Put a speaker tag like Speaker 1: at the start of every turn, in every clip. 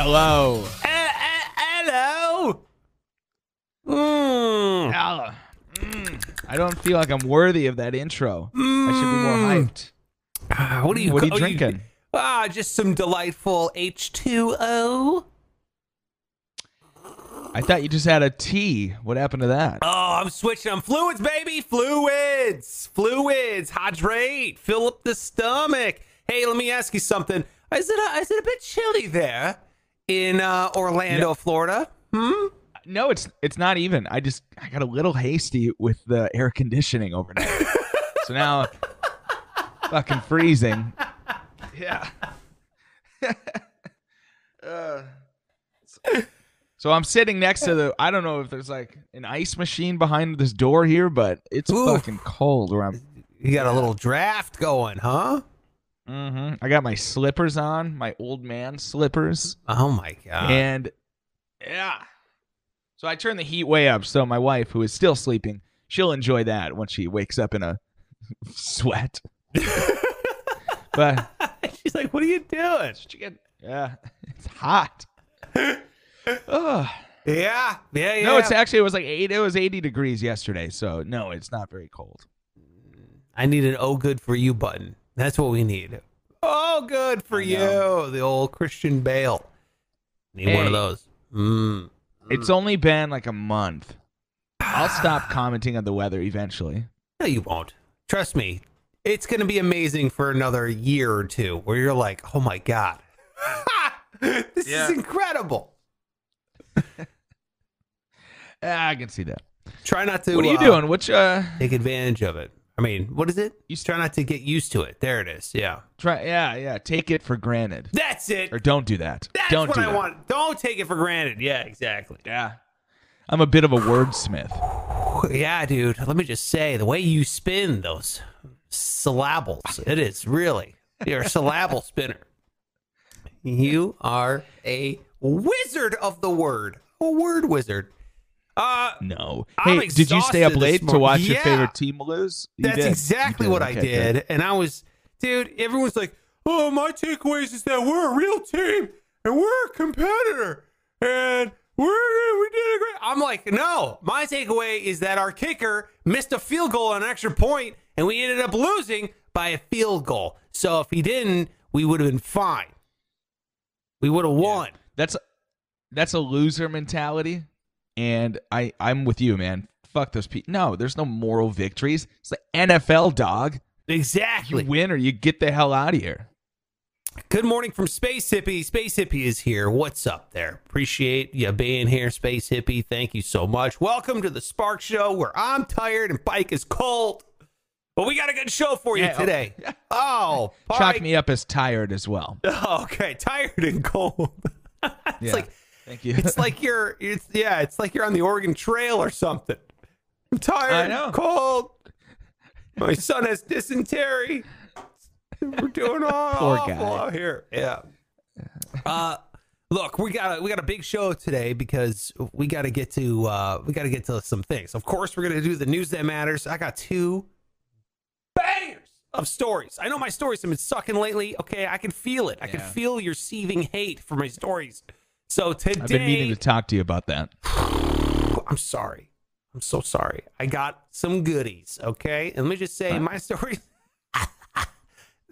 Speaker 1: Hello.
Speaker 2: Hello. Mm.
Speaker 1: Hello. Mm. I don't feel like I'm worthy of that intro. I should be more hyped.
Speaker 2: Ah, what are you?
Speaker 1: What are you drinking?
Speaker 2: ah, just some delightful H2O.
Speaker 1: I thought you just had a tea. What happened to that?
Speaker 2: Oh, I'm switching. I'm fluids, baby. Fluids. Fluids. Hydrate. Fill up the stomach. Hey, let me ask you something. Is it a, is it a bit chilly there in uh, Orlando, Florida? Hmm.
Speaker 1: No, it's it's not even. I just I got a little hasty with the air conditioning overnight. so now fucking freezing. Yeah. Uh, so I'm sitting next to the I don't know if there's like an ice machine behind this door here, but it's
Speaker 2: Ooh.
Speaker 1: fucking cold where I'm
Speaker 2: You got a little draft going, huh?
Speaker 1: Hmm I got my slippers on, my old man slippers.
Speaker 2: Oh my god.
Speaker 1: and yeah. So I turn the heat way up so my wife, who is still sleeping, she'll enjoy that when she wakes up in a sweat. but
Speaker 2: She's like, "What are you doing?"
Speaker 1: yeah, it's hot. Ugh.
Speaker 2: Yeah, yeah, yeah.
Speaker 1: No, it's actually it was like eight. It was eighty degrees yesterday, so no, it's not very cold.
Speaker 2: I need an "Oh, good for you" button. That's what we need. Oh, good for you, the old Christian Bale. Need one of those. Mm.
Speaker 1: It's only been like a month. I'll stop commenting on the weather eventually.
Speaker 2: No, you won't. Trust me. It's going to be amazing for another year or two, where you're like, "Oh my god, this
Speaker 1: Yeah.
Speaker 2: is incredible."
Speaker 1: Ah, I can see that.
Speaker 2: Try not to.
Speaker 1: What are you
Speaker 2: uh,
Speaker 1: doing? Which uh,
Speaker 2: Take advantage of it. I mean, what is it?
Speaker 1: You
Speaker 2: try not to get used to it. There it is. Yeah.
Speaker 1: try? Yeah, yeah. Take it for granted,
Speaker 2: That's it.
Speaker 1: or don't do that.
Speaker 2: That's
Speaker 1: don't
Speaker 2: what
Speaker 1: do
Speaker 2: I
Speaker 1: that.
Speaker 2: want. Don't take it for granted. Yeah, exactly.
Speaker 1: Yeah. I'm a bit of a wordsmith.
Speaker 2: Yeah, dude. Let me just say, the way you spin those syllables, it is really you're a syllable spinner. You are a wizard of the word, a word wizard. Uh,
Speaker 1: No.
Speaker 2: I'm
Speaker 1: Hey, did you stay up late to watch your favorite team lose? You
Speaker 2: That's
Speaker 1: did.
Speaker 2: Exactly
Speaker 1: did.
Speaker 2: what I did.
Speaker 1: good.
Speaker 2: And I was, dude, everyone's like, oh, my takeaways is that we're a real team and we're a competitor and we're, we did a great. I'm like, no, my takeaway is that our kicker missed a field goal on an extra point and we ended up losing by a field goal. So if he didn't, we would have been fine. We would have won.
Speaker 1: That's that's a loser mentality, and I I'm with you, man. Fuck those people. No, there's no moral victories. It's the NFL, dog.
Speaker 2: Exactly.
Speaker 1: You win or you get the hell out of here.
Speaker 2: Good morning from Space Hippie. Space Hippie is here. What's up there? Appreciate you being here, Space Hippie. Thank you so much. Welcome to the Spark Show where I'm tired and Pike is cold. But we got a good show for you
Speaker 1: Yeah, oh.
Speaker 2: today. Oh,
Speaker 1: Chalk me up as tired as well.
Speaker 2: okay, tired and cold. it's
Speaker 1: Yeah.
Speaker 2: like
Speaker 1: Thank you.
Speaker 2: it's like you're it's yeah, it's like you're on the Oregon Trail or something. I'm tired,
Speaker 1: I know.
Speaker 2: cold. My son has dysentery. We're doing all
Speaker 1: Poor
Speaker 2: awful
Speaker 1: guy.
Speaker 2: out here. Yeah. Uh look, we got a, we got a big show today because we got to get to uh we got to get to some things. Of course, we're going to do the news that matters. I got two bangers of stories. I know my stories have been sucking lately. Okay, I can feel it. I can
Speaker 1: Yeah.
Speaker 2: feel your seething hate for my stories. So today
Speaker 1: I've been meaning to talk to you about that.
Speaker 2: I'm sorry. I'm so sorry. I got some goodies, okay? And let me just say, my stories,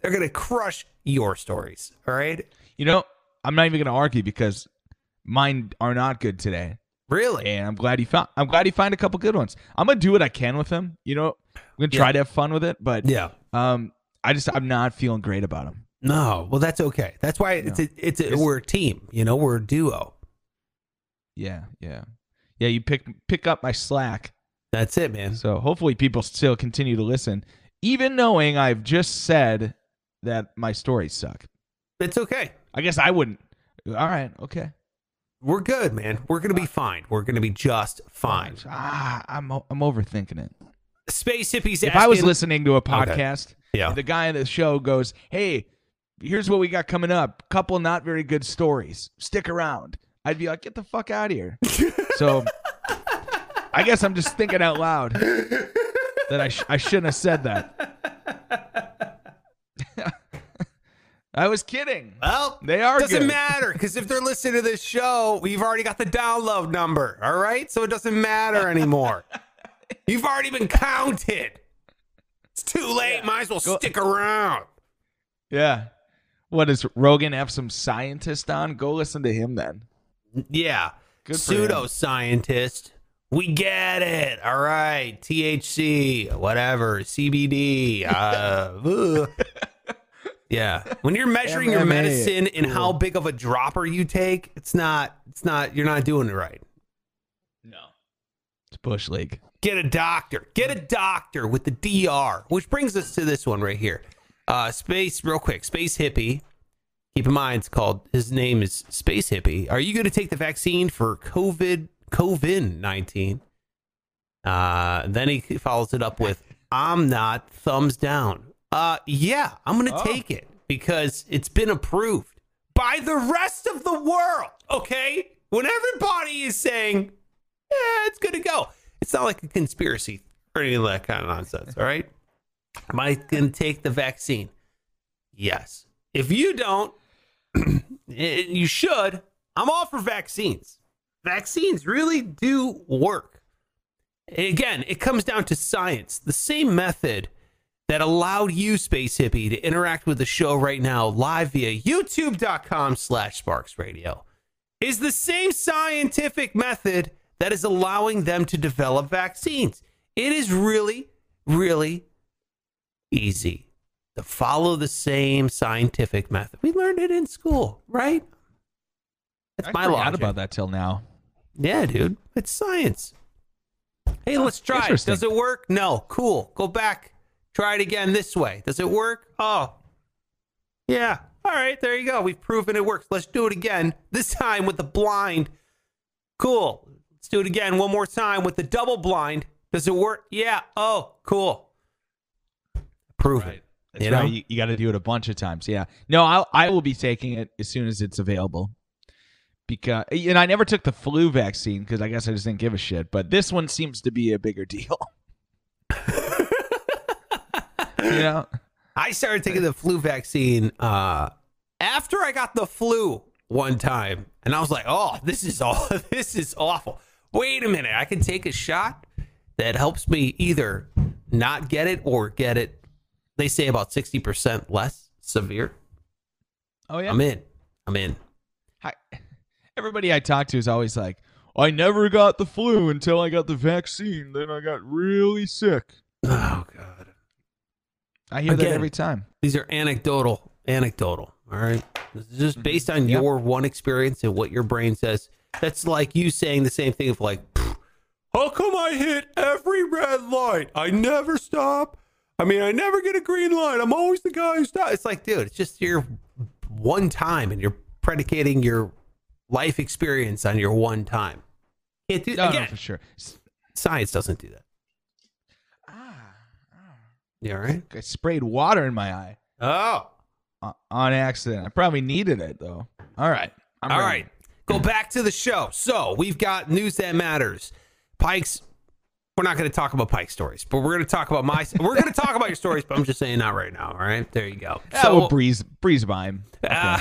Speaker 2: they're going to crush your stories, all right?
Speaker 1: You know, I'm not even going to argue because mine are not good today.
Speaker 2: Really?
Speaker 1: and I'm glad he found. I'm glad he found a couple good ones. I'm gonna do what I can with him. You know, I'm gonna try
Speaker 2: Yeah.
Speaker 1: to have fun with it, but
Speaker 2: Yeah.
Speaker 1: um, I just I'm not feeling great about him.
Speaker 2: No, well, that's okay. That's why it's a, it's a, we're a team, you know, we're a duo.
Speaker 1: Yeah, yeah, yeah. You pick pick up my slack.
Speaker 2: That's it, man.
Speaker 1: So hopefully people still continue to listen, even knowing I've just said that my stories suck.
Speaker 2: It's okay.
Speaker 1: I guess I wouldn't. All right, okay.
Speaker 2: We're good, man. We're gonna be fine. We're gonna be just fine.
Speaker 1: Ah, I'm I'm overthinking it.
Speaker 2: Space hippies.
Speaker 1: If I was listening to a podcast,
Speaker 2: Yeah.
Speaker 1: the guy in the show goes, "Hey, here's what we got coming up. Couple not very good stories. Stick around." I'd be like, "Get the fuck out of here." so, I guess I'm just thinking out loud that I sh- I shouldn't have said that. I was kidding.
Speaker 2: Well,
Speaker 1: They are
Speaker 2: doesn't
Speaker 1: good.
Speaker 2: matter because if they're listening to this show, we've already got the download number. All right, so it doesn't matter anymore. You've already been counted. It's too late. Might as well stick around.
Speaker 1: Yeah. What does Rogan have some scientist on? Go listen to him then.
Speaker 2: Yeah,
Speaker 1: Good for him.
Speaker 2: pseudoscientist. We get it. All right, THC, whatever, CBD. Uh, yeah, when you're measuring your
Speaker 1: MMA,
Speaker 2: medicine and how big of a dropper you take, it's not. It's not. You're not doing it right.
Speaker 1: No. It's Bush League.
Speaker 2: Get a doctor. Get a doctor with the DR. Which brings us to this one right here. Uh, space, real quick. Space hippie. Keep in mind, it's called. His name is Space Hippie. Are you going to take the vaccine for COVID? COVID nineteen. Uh, then he follows it up with, "I'm not." Thumbs down. Uh, yeah, I'm going to
Speaker 1: Oh.
Speaker 2: take it because it's been approved by the rest of the world. Okay, when everybody is saying, "Yeah, it's good to go," it's not like a conspiracy or any of that kind of nonsense. All right. Am I going to take the vaccine? Yes. If you don't, eh, you should. I'm all for vaccines. Vaccines really do work. And again, it comes down to science. The same method that allowed you, Space Hippie, to interact with the show right now live via youtube.com slash sparks radio is the same scientific method that is allowing them to develop vaccines. It is really, really easy to follow the same scientific method. We learned it in school, right? That's
Speaker 1: I
Speaker 2: my
Speaker 1: forgot
Speaker 2: logic.
Speaker 1: about that till now.
Speaker 2: Yeah, dude. It's science. Hey, let's try it. Does it work? No. Cool. Go back. Try it again this way. Does it work? Oh. Yeah. All right. There you go. We've proven it works. Let's do it again. This time with the blind. Cool. Let's do it again one more time with the double blind. Does it work? Yeah. Oh, cool. Proven.
Speaker 1: That's
Speaker 2: You
Speaker 1: right.
Speaker 2: know?
Speaker 1: You, you got to do it a bunch of times. Yeah. No, I'll, I will be taking it as soon as it's available. Because and I never took the flu vaccine because I guess I just didn't give a shit. But this one seems to be a bigger deal. you know,
Speaker 2: I started taking the flu vaccine uh, after I got the flu one time, and I was like, "Oh, this is all. This is awful." Wait a minute, I can take a shot that helps me either not get it or get it. They say about sixty percent less severe.
Speaker 1: oh yeah.
Speaker 2: I'm in. I'm in.
Speaker 1: I, everybody I talk to is always like, I never got the flu until I got the vaccine. Then I got really sick.
Speaker 2: Oh God,
Speaker 1: I hear that every time.
Speaker 2: these are anecdotal. Anecdotal. All right. This is just mm-hmm. based on
Speaker 1: Yep.
Speaker 2: your one experience and what your brain says. That's like you saying the same thing of like, how come I hit every red light? I never stop. I mean, I never get a green light. I'm always the guy who's stops. It's like, dude, it's just your one time and you're predicating your life experience on your one time. Can't do
Speaker 1: No,
Speaker 2: again.
Speaker 1: no, for sure.
Speaker 2: Science doesn't do that. Ah, You all right?
Speaker 1: I sprayed water in my eye
Speaker 2: Oh.
Speaker 1: uh, on accident. I probably needed it though. All right. I'm
Speaker 2: All
Speaker 1: ready.
Speaker 2: right, go back to the show. So we've got news that matters. Pikes. We're not going to talk about Pike stories, but we're going to talk about my. we're going to talk about your stories, but I'm just saying not right now. All right, there you go.
Speaker 1: Yeah, we'll breeze breeze by him.
Speaker 2: uh,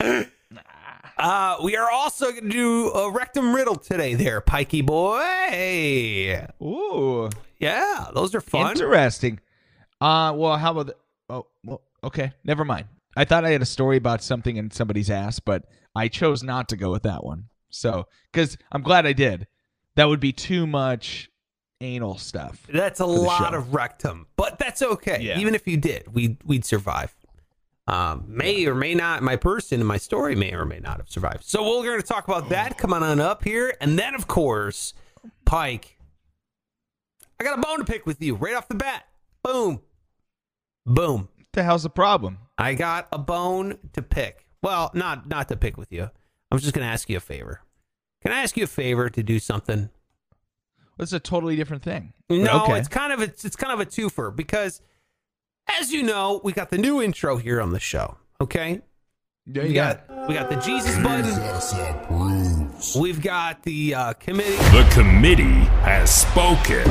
Speaker 2: uh, we are also going to do a rectum riddle today, there, Pikey boy.
Speaker 1: Ooh,
Speaker 2: Yeah, those are fun.
Speaker 1: interesting. Uh, well, how about the, oh, well, okay, never mind. I thought I had a story about something in somebody's ass, but I chose not to go with that one. So, because I'm glad I did. That would be too much anal stuff.
Speaker 2: That's a lot of rectum, but that's okay.
Speaker 1: Yeah.
Speaker 2: Even if you did, we we'd survive. um, may or may not, my person in my story may or may not have survived. So we're going to talk about that coming on up here. And then, of course, Pike, I got a bone to pick with you right off the bat. Boom. Boom.
Speaker 1: The hell's the problem?
Speaker 2: I got a bone to pick. Well, not not to pick with you. I was just going to ask you a favor. Can I ask you a favor to do something?
Speaker 1: It's a totally different thing.
Speaker 2: No,
Speaker 1: okay.
Speaker 2: it's kind of a, it's kind of a twofer because, as you know, we got the new intro here on the show. Okay,
Speaker 1: Yeah,
Speaker 2: we
Speaker 1: you got
Speaker 2: got we got the Jesus button. We've got the uh, committee.
Speaker 3: The committee has spoken.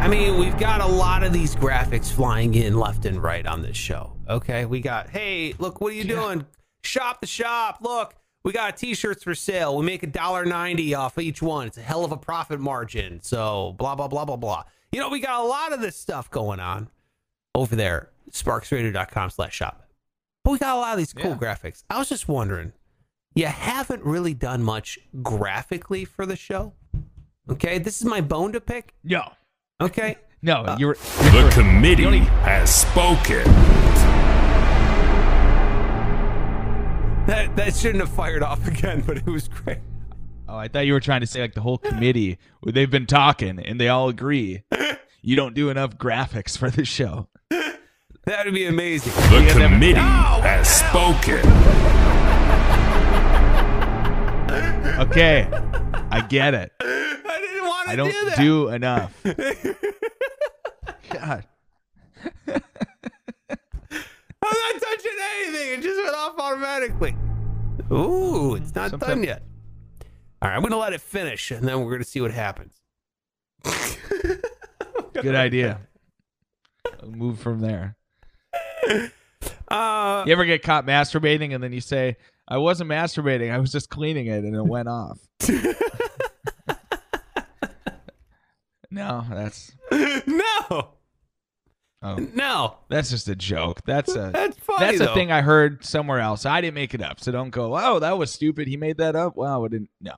Speaker 2: I mean, we've got a lot of these graphics flying in left and right on this show. Okay, we got hey, look, what are you doing? Shop the shop. Look, we got t-shirts for sale. We make a dollar ninety off each one. It's a hell of a profit margin. So blah blah blah blah blah. You know, we got a lot of this stuff going on over there. Sparksradio.com slash shop. But we got a lot of these cool
Speaker 1: Yeah.
Speaker 2: graphics. I was just wondering, you haven't really done much graphically for the show. Okay, this is my bone to pick.
Speaker 1: no,
Speaker 2: Okay.
Speaker 1: no. Uh, you're
Speaker 3: The committee has spoken.
Speaker 2: That that shouldn't have fired off again, but it was great.
Speaker 1: Oh, I thought you were trying to say like the whole committee. they've been talking and they all agree. You don't do enough graphics for the show.
Speaker 2: That would be amazing.
Speaker 3: The
Speaker 1: Yeah,
Speaker 3: committee oh,
Speaker 2: No!
Speaker 3: has spoken.
Speaker 1: Okay, I get it.
Speaker 2: I didn't want to
Speaker 1: I don't
Speaker 2: do that.
Speaker 1: do enough. God,
Speaker 2: I'm not touching anything. It just went off automatically. Ooh, it's not done yet. All right, I'm gonna let it finish, and then we're gonna see what happens.
Speaker 1: good idea. I'll move from there.
Speaker 2: Uh,
Speaker 1: You ever get caught masturbating and then you say, "I wasn't masturbating. I was just cleaning it," and it went off. no, that's
Speaker 2: no,
Speaker 1: oh,
Speaker 2: no,
Speaker 1: that's just a joke. That's a
Speaker 2: that's funny.
Speaker 1: That's a thing I heard somewhere else. I didn't make it up, so don't go. Oh, that was stupid. He made that up. Wow, I didn't. No.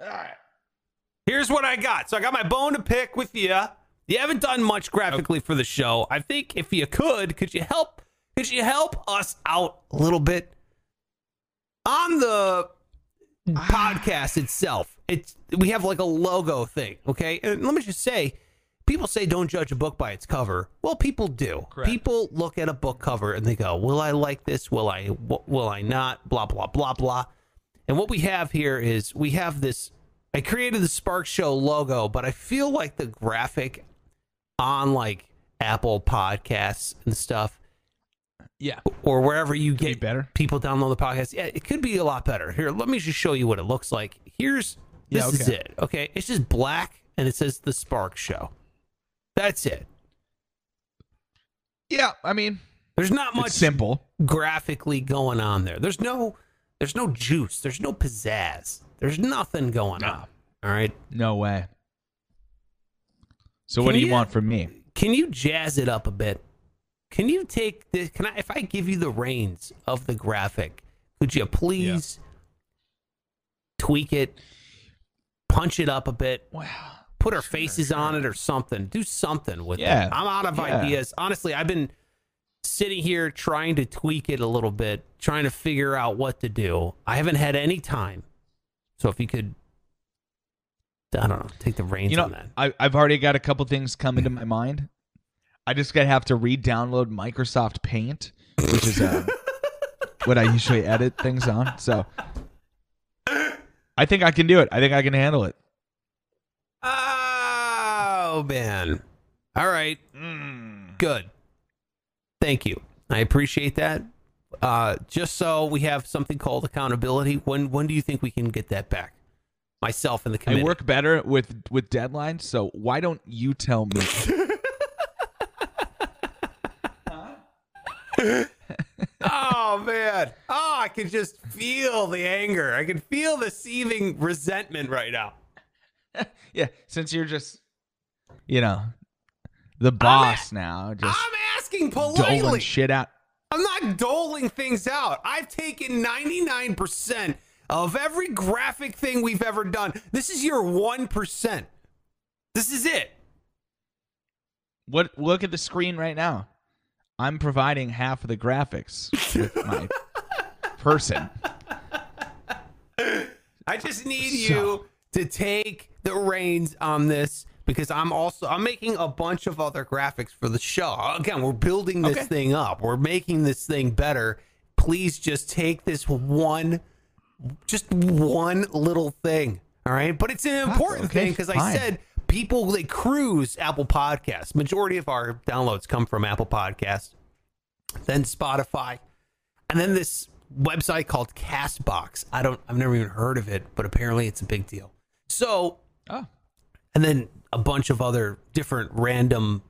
Speaker 1: All right.
Speaker 2: Here's what I got. So I got my bone to pick with you. You haven't done much graphically for the show. I think if you could, could you help? Could you help us out a little bit on the ah. podcast itself? It's we have like a logo thing, okay? And let me just say, people say don't judge a book by its cover. Well, people do.
Speaker 1: Correct.
Speaker 2: People look at a book cover and they go, "Will I like this? Will I? w- Will I not?" Blah blah blah blah. And what we have here is we have this. I created the Spark Show logo, but I feel like the graphic on like Apple Podcasts and stuff,
Speaker 1: Yeah.
Speaker 2: or wherever you
Speaker 1: be
Speaker 2: get
Speaker 1: better.
Speaker 2: people download the podcast, yeah, it could be a lot better. Here, let me just show you what it looks like. Here's this
Speaker 1: Yeah,
Speaker 2: is it. Okay, it's just black and it says the Spark Show. That's it.
Speaker 1: Yeah. I mean,
Speaker 2: There's not much
Speaker 1: simple.
Speaker 2: graphically going on there. There's no there's no juice. There's no pizzazz. There's nothing going on. All right.
Speaker 1: No way. So what do you
Speaker 2: you-
Speaker 1: want from me?
Speaker 2: Can you jazz it up a bit? Can you take the can I if I give you the reins of the graphic, could you please tweak it, punch it up a bit,
Speaker 1: Wow.
Speaker 2: Put our faces on it or something. Do something with
Speaker 1: Yeah.
Speaker 2: it. I'm out of
Speaker 1: Yeah.
Speaker 2: ideas. Honestly, I've been sitting here trying to tweak it a little bit, trying to figure out what to do. I haven't had any time. So if you could I don't know, take the reins
Speaker 1: You
Speaker 2: on
Speaker 1: know,
Speaker 2: that.
Speaker 1: I, I've already got a couple things coming to my mind. I just gotta have to re-download Microsoft Paint, which is uh, what I usually edit things on. So I think I can do it. I think I can handle it.
Speaker 2: Oh man. All right.
Speaker 1: Mm.
Speaker 2: Good. Thank you. I appreciate that. Uh, just so we have something called accountability. When when do you think we can get that back? Myself and the committee.
Speaker 1: I work better with with deadlines, so why don't you tell me?
Speaker 2: oh man. Oh, I can just feel the anger. I can feel the seething resentment right now.
Speaker 1: yeah, since you're just, you know, the boss now, just
Speaker 2: I'm asking
Speaker 1: doling
Speaker 2: politely.
Speaker 1: shit out.
Speaker 2: I'm not doling things out. I've taken 99% of every graphic thing we've ever done. This is your 1%. This is it.
Speaker 1: What? Look at the screen right now. I'm providing half of the graphics with my person.
Speaker 2: I just need
Speaker 1: So-
Speaker 2: you to take the reins on this because I'm also I'm making a bunch of other graphics for the show. Again, we're building this
Speaker 1: Okay.
Speaker 2: thing up. We're making this thing better. Please just take this one just one little thing. All right? But it's an important
Speaker 1: okay,
Speaker 2: thing because I said people they cruise Apple Podcasts. Majority of our downloads come from Apple Podcasts, then Spotify, and then this website called Castbox. I don't I've never even heard of it, but apparently it's a big deal. So,
Speaker 1: Oh,
Speaker 2: and then a bunch of other different random,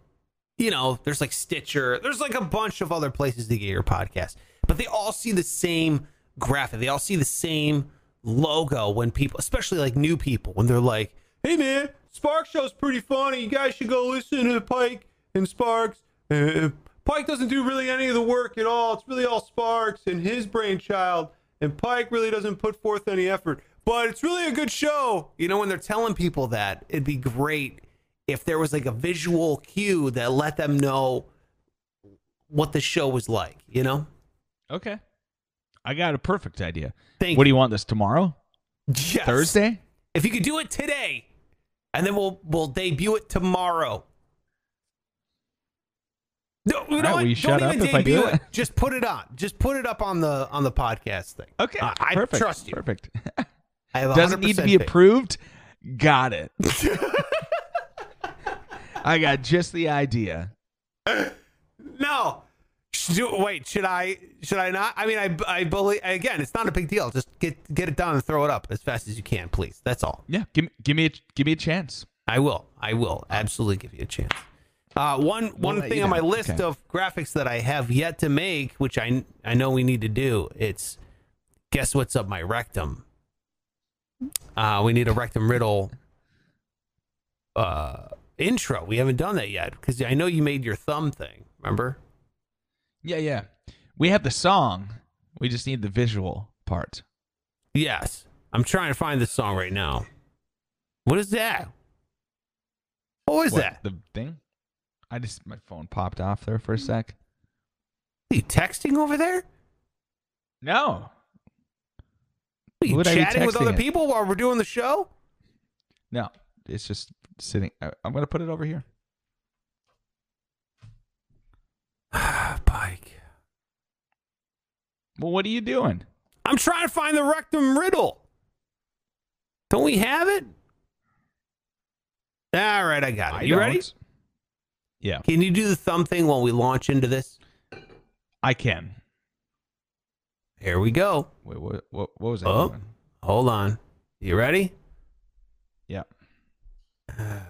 Speaker 2: you know, there's like Stitcher, there's like a bunch of other places to get your podcast, but they all see the same graphic. They all see the same logo when people, especially like new people, when they're like, "Hey man, Spark Show's pretty funny. You guys should go listen to Pike and Sparks." Uh, Pike doesn't do really any of the work at all. It's really all Sparks and his brainchild, and Pike really doesn't put forth any effort. But it's really a good show. You know, when they're telling people that, it'd be great if there was like a visual cue that let them know what the show was like, you know?
Speaker 1: okay. I got a perfect idea.
Speaker 2: Thank
Speaker 1: what do you want this tomorrow?
Speaker 2: Yes.
Speaker 1: Thursday?
Speaker 2: If you could do it today, and then we'll we'll debut it tomorrow. No, you know
Speaker 1: will
Speaker 2: what? Don't even debut
Speaker 1: it?
Speaker 2: it. Just put it on. Just put it up on the on the podcast thing.
Speaker 1: Okay.
Speaker 2: I- I
Speaker 1: perfect.
Speaker 2: trust you.
Speaker 1: Perfect.
Speaker 2: I have
Speaker 1: Doesn't need to
Speaker 2: 100%
Speaker 1: be
Speaker 2: faith.
Speaker 1: approved. Got it. I got just the idea.
Speaker 2: No. Wait, should I? Should I not? I mean, I I believe again. It's not a big deal. Just get get it done and throw it up as fast as you can, please. That's all.
Speaker 1: Yeah, give me give me a, give me a chance.
Speaker 2: I will. I will absolutely give you a chance. Uh, one one
Speaker 1: let
Speaker 2: thing
Speaker 1: you
Speaker 2: on my list
Speaker 1: Okay.
Speaker 2: of graphics that I have yet to make, which I I know we need to do. It's guess what's up my rectum. Uh, we need a rectum riddle uh, intro. We haven't done that yet because I know you made your thumb thing. Remember?
Speaker 1: Yeah, yeah. We have the song. We just need the visual part.
Speaker 2: Yes. I'm trying to find this song right now. What is that? What was
Speaker 1: What,
Speaker 2: that?
Speaker 1: The thing? I just my phone popped off there for a sec.
Speaker 2: Are you texting over there?
Speaker 1: No.
Speaker 2: Are you
Speaker 1: Would I be
Speaker 2: chatting with other people while we're doing the show?
Speaker 1: No. It's just sitting I, I'm gonna put it over here.
Speaker 2: Ah, Pike.
Speaker 1: Well, what are you doing?
Speaker 2: I'm trying to find the rectum riddle. Don't we have it? All right, I got it.
Speaker 1: I
Speaker 2: you ready?
Speaker 1: don't. Yeah,
Speaker 2: Can you do the thumb thing while we launch into this?
Speaker 1: I can.
Speaker 2: Here we go.
Speaker 1: Wait, what what, what was that?
Speaker 2: Oh.
Speaker 1: doing?
Speaker 2: Hold on. You ready?
Speaker 1: Yeah.
Speaker 2: All right,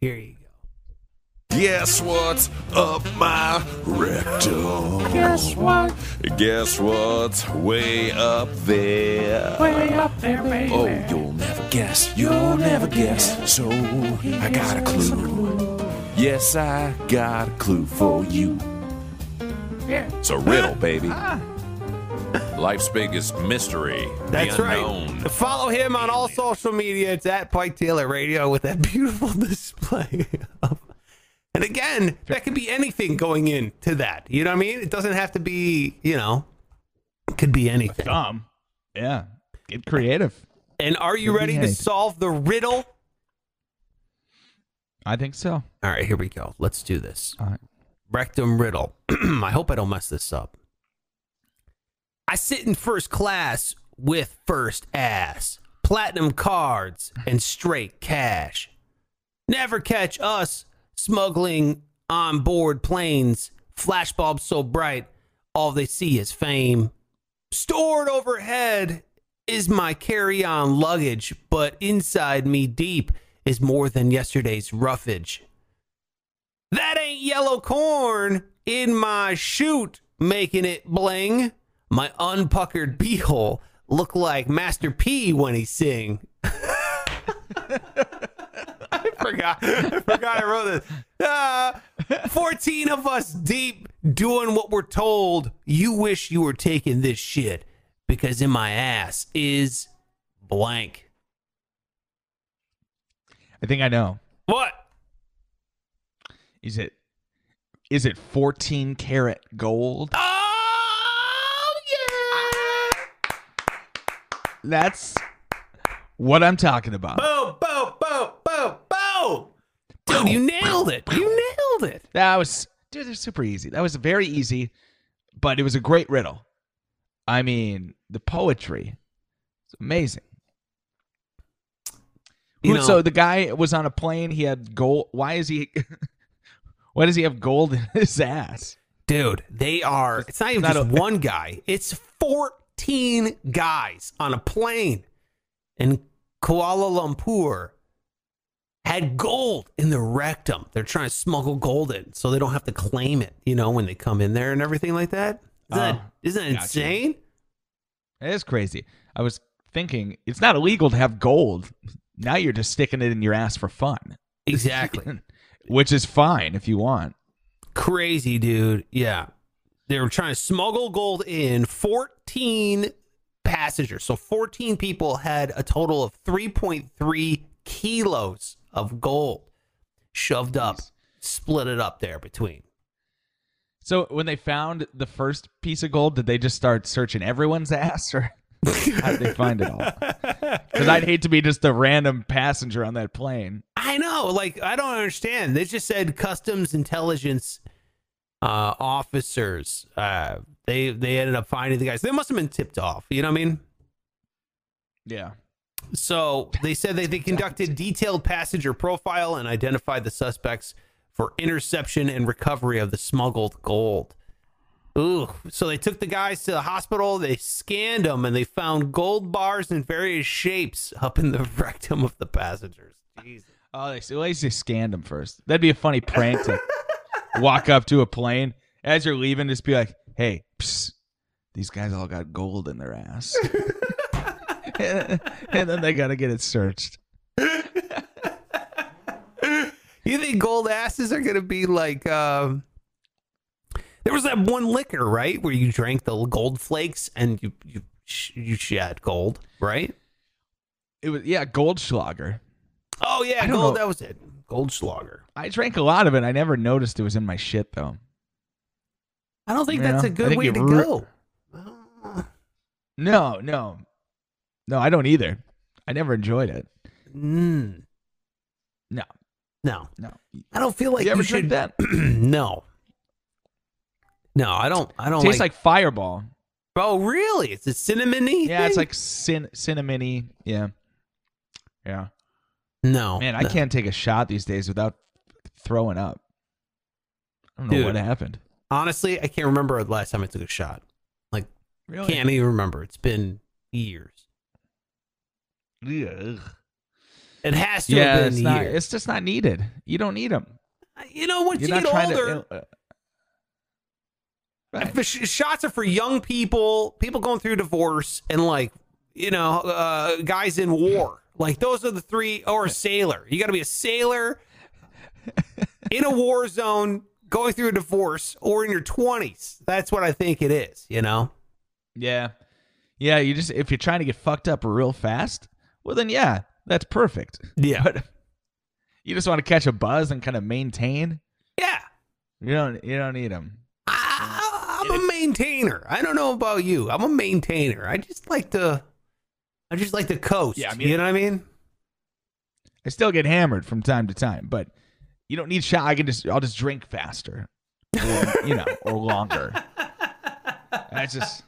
Speaker 2: here you go.
Speaker 3: Guess what's up my rectum? Guess what? Guess what's way up there? Way up there, baby. Oh, you'll never guess. You'll never guess. So I got a clue. Yes, I got a clue for you. Yeah. It's a riddle, baby. Ah. Life's biggest mystery.
Speaker 2: That's
Speaker 3: the
Speaker 2: right. Follow him on all social media. It's at Pike Taylor Radio with that beautiful display. of- and again, that could be anything going into that. You know what I mean? It doesn't have to be, you know, it could be anything.
Speaker 1: Thumb. Yeah. Get creative.
Speaker 2: And are you
Speaker 1: Could
Speaker 2: ready to solve the riddle?
Speaker 1: I think so.
Speaker 2: All right, here we go. Let's do this.
Speaker 1: All right.
Speaker 2: Rectum riddle. I hope I don't mess this up. I sit in first class with first ass, platinum cards, and straight cash. Never catch us smuggling on board planes, flashbulbs so bright, all they see is fame. Stored overhead is my carry on luggage, but inside me deep is more than yesterday's roughage. That ain't yellow corn in my chute making it bling. My unpuckered beehole look like Master P when he sing. I forgot. I forgot I wrote this. Ah, 14 of us deep doing what we're told. You wish you were taking this shit because in my ass is blank.
Speaker 1: I think I know.
Speaker 2: What?
Speaker 1: Is it Is it 14 karat gold?
Speaker 2: Oh
Speaker 1: That's what I'm talking about.
Speaker 2: Boom! Boom! Boom! Boom! Boom! Dude, you nailed it. You nailed it.
Speaker 1: That was, dude, they're super easy. That was very easy, but it was a great riddle. I mean, the poetry, it's amazing.
Speaker 2: You know-
Speaker 1: so the guy was on a plane. He had gold. Why is he? why does he have gold in his ass?
Speaker 2: Dude, they are. It's not even
Speaker 1: Not
Speaker 2: just
Speaker 1: a-
Speaker 2: one guy. It's 14 guys on a plane in Kuala Lumpur had gold in the rectum. They're trying to smuggle gold in so they don't have to claim it, you know, when they come in there and everything like that. Isn't, that,
Speaker 1: Oh,
Speaker 2: isn't that
Speaker 1: gotcha.
Speaker 2: insane?
Speaker 1: It is crazy. I was thinking it's not illegal to have gold. Now you're just sticking it in your ass for fun,
Speaker 2: Exactly.
Speaker 1: which is fine if you want.
Speaker 2: Crazy, dude. Yeah. They were trying to smuggle gold in 14 passengers. So 14 people had a total of 3.3 kilos of gold shoved up, split it up there between.
Speaker 1: So when they found the first piece of gold, did they just start searching everyone's ass, or how did they find it all? Because I'd hate to be just a random passenger on that plane.
Speaker 2: I know. Like, I don't understand. They just said customs intelligence uh, officers. Uh, they they ended up finding the guys. They must have been tipped off. You know what I mean?
Speaker 1: Yeah.
Speaker 2: So they said that they conducted detailed passenger profile and identified the suspects for interception and recovery of the smuggled gold. Ooh, so they took the guys to the hospital, they scanned them, and they found gold bars in various shapes up in the rectum of the passengers. Jeez.
Speaker 1: Oh, they, at least they scanned them first. That'd be a funny prank to walk up to a plane as you're leaving, just be like, "Hey, psst, these guys all got gold in their ass," and then they gotta get it searched.
Speaker 2: You think gold asses are gonna be like? Um, there was that one liquor, right, where you drank the gold flakes and you you you shed gold, right?
Speaker 1: It was yeah, Goldschlager.
Speaker 2: Oh yeah, gold.
Speaker 1: know.
Speaker 2: That was it. Goldschlager.
Speaker 1: I drank a lot of it. I never noticed it was in my shit though.
Speaker 2: I don't think
Speaker 1: Yeah,
Speaker 2: that's a good way to
Speaker 1: ru-
Speaker 2: go.
Speaker 1: No, no, no. I don't either. I never enjoyed it.
Speaker 2: Mm,
Speaker 1: No,
Speaker 2: no,
Speaker 1: no.
Speaker 2: I don't feel like
Speaker 1: you
Speaker 2: you,
Speaker 1: ever
Speaker 2: should.
Speaker 1: drink that?
Speaker 2: no, no, I don't. I don't
Speaker 1: Tastes
Speaker 2: like.
Speaker 1: like Fireball.
Speaker 2: Oh, really? It's a cinnamony.
Speaker 1: Yeah, it's like cin- cinnamony. Yeah, yeah.
Speaker 2: no,
Speaker 1: Man, I can't take a shot these days without throwing up. I don't know
Speaker 2: Dude.
Speaker 1: what happened.
Speaker 2: Honestly, I can't remember the last time I took a shot. Like,
Speaker 1: Really?
Speaker 2: can't even remember. It's been years.
Speaker 1: Ugh.
Speaker 2: It has to
Speaker 1: Yeah,
Speaker 2: have
Speaker 1: it's
Speaker 2: been
Speaker 1: not.
Speaker 2: years.
Speaker 1: It's just not needed. You don't need them.
Speaker 2: you know, once
Speaker 1: You're
Speaker 2: you get older,
Speaker 1: to. uh, right.
Speaker 2: sh- shots are for young people, people going through divorce, and like you know, uh, guys in war. Like those are the three, or a sailor. You got to be a sailor in a war zone, going through a divorce, or in your twenties. That's what I think it is. You know.
Speaker 1: Yeah. Yeah, you just if you're trying to get fucked up real fast, well then yeah, that's perfect.
Speaker 2: Yeah.
Speaker 1: But you just want to catch a buzz and kind of maintain.
Speaker 2: Yeah.
Speaker 1: You don't you don't need them.
Speaker 2: I, I'm a maintainer. I don't know about you. I'm a maintainer. I just like to. I just like to coast.
Speaker 1: Yeah, I mean-
Speaker 2: you know what I mean.
Speaker 1: I still get hammered from time to time, but you don't need shot. I can just I'll just drink faster, or, you know, or longer. That's just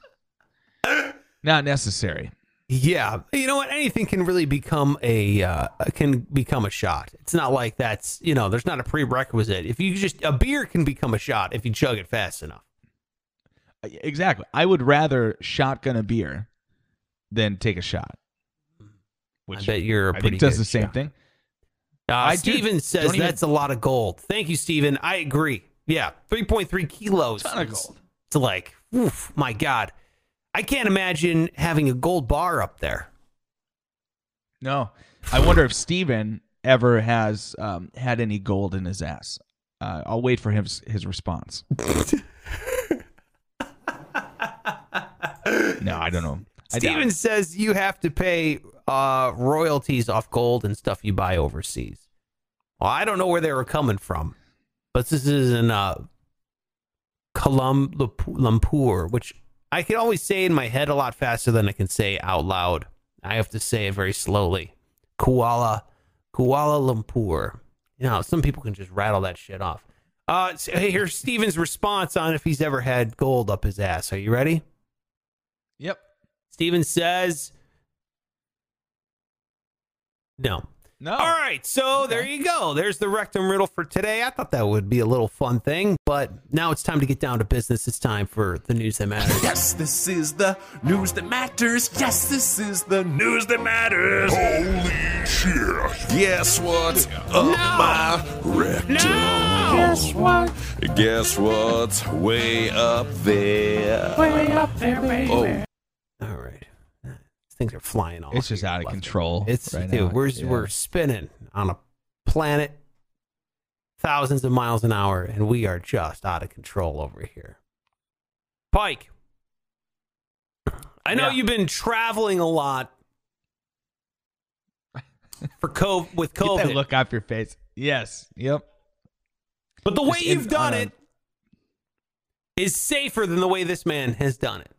Speaker 1: not necessary.
Speaker 2: Yeah, you know what? Anything can really become a uh, can become a shot. It's not like that's you know. There's not a prerequisite. If you just a beer can become a shot if you chug it fast enough.
Speaker 1: Exactly. I would rather shotgun a beer than take a shot.
Speaker 2: I bet you're a
Speaker 1: I
Speaker 2: pretty
Speaker 1: think does the same
Speaker 2: shot.
Speaker 1: thing.
Speaker 2: Uh,
Speaker 1: I do-
Speaker 2: Steven says
Speaker 1: don't even-
Speaker 2: that's a lot of gold. Thank you, Steven. I agree. Yeah, three point three kilos.
Speaker 1: Ton of gold.
Speaker 2: It's like, oof, my God, I can't imagine having a gold bar up there.
Speaker 1: No, I wonder if Steven ever has um, had any gold in his ass. Uh, I'll wait for his his response. no, I don't know.
Speaker 2: Steven says you have to pay uh, royalties off gold and stuff you buy overseas. Well, I don't know where they were coming from, but this is in uh, Kuala Lumpur, which I can always say in my head a lot faster than I can say out loud. I have to say it very slowly. Kuala Kuala Lumpur. You know, some people can just rattle that shit off. Uh, so here's Steven's response on if he's ever had gold up his ass. Are you ready?
Speaker 1: Yep.
Speaker 2: Steven says, no.
Speaker 1: No.
Speaker 2: All right, so there you go. There's the rectum riddle for today. I thought that would be a little fun thing, but now it's time to get down to business. It's time for the news that matters.
Speaker 3: Yes, this is the news that matters. Yes, this is the news that matters.
Speaker 4: Holy shit.
Speaker 3: Guess what's up my rectum?
Speaker 4: Guess what?
Speaker 3: Guess what's way up there?
Speaker 4: Way up there, baby.
Speaker 3: Oh,
Speaker 2: All right, things are flying off.
Speaker 1: It's just out of control.
Speaker 2: right. It's
Speaker 1: right
Speaker 2: dude,
Speaker 1: now.
Speaker 2: we're
Speaker 1: Yeah.
Speaker 2: we're spinning on a planet thousands of miles an hour, and we are just out of control over here. Pike, I know
Speaker 1: Yeah.
Speaker 2: you've been traveling a lot for co- with
Speaker 1: Get that
Speaker 2: COVID,
Speaker 1: look off your face. Yes. Yep.
Speaker 2: but the way
Speaker 1: Just in-
Speaker 2: you've done
Speaker 1: on a-
Speaker 2: it is safer than the way this man has done it.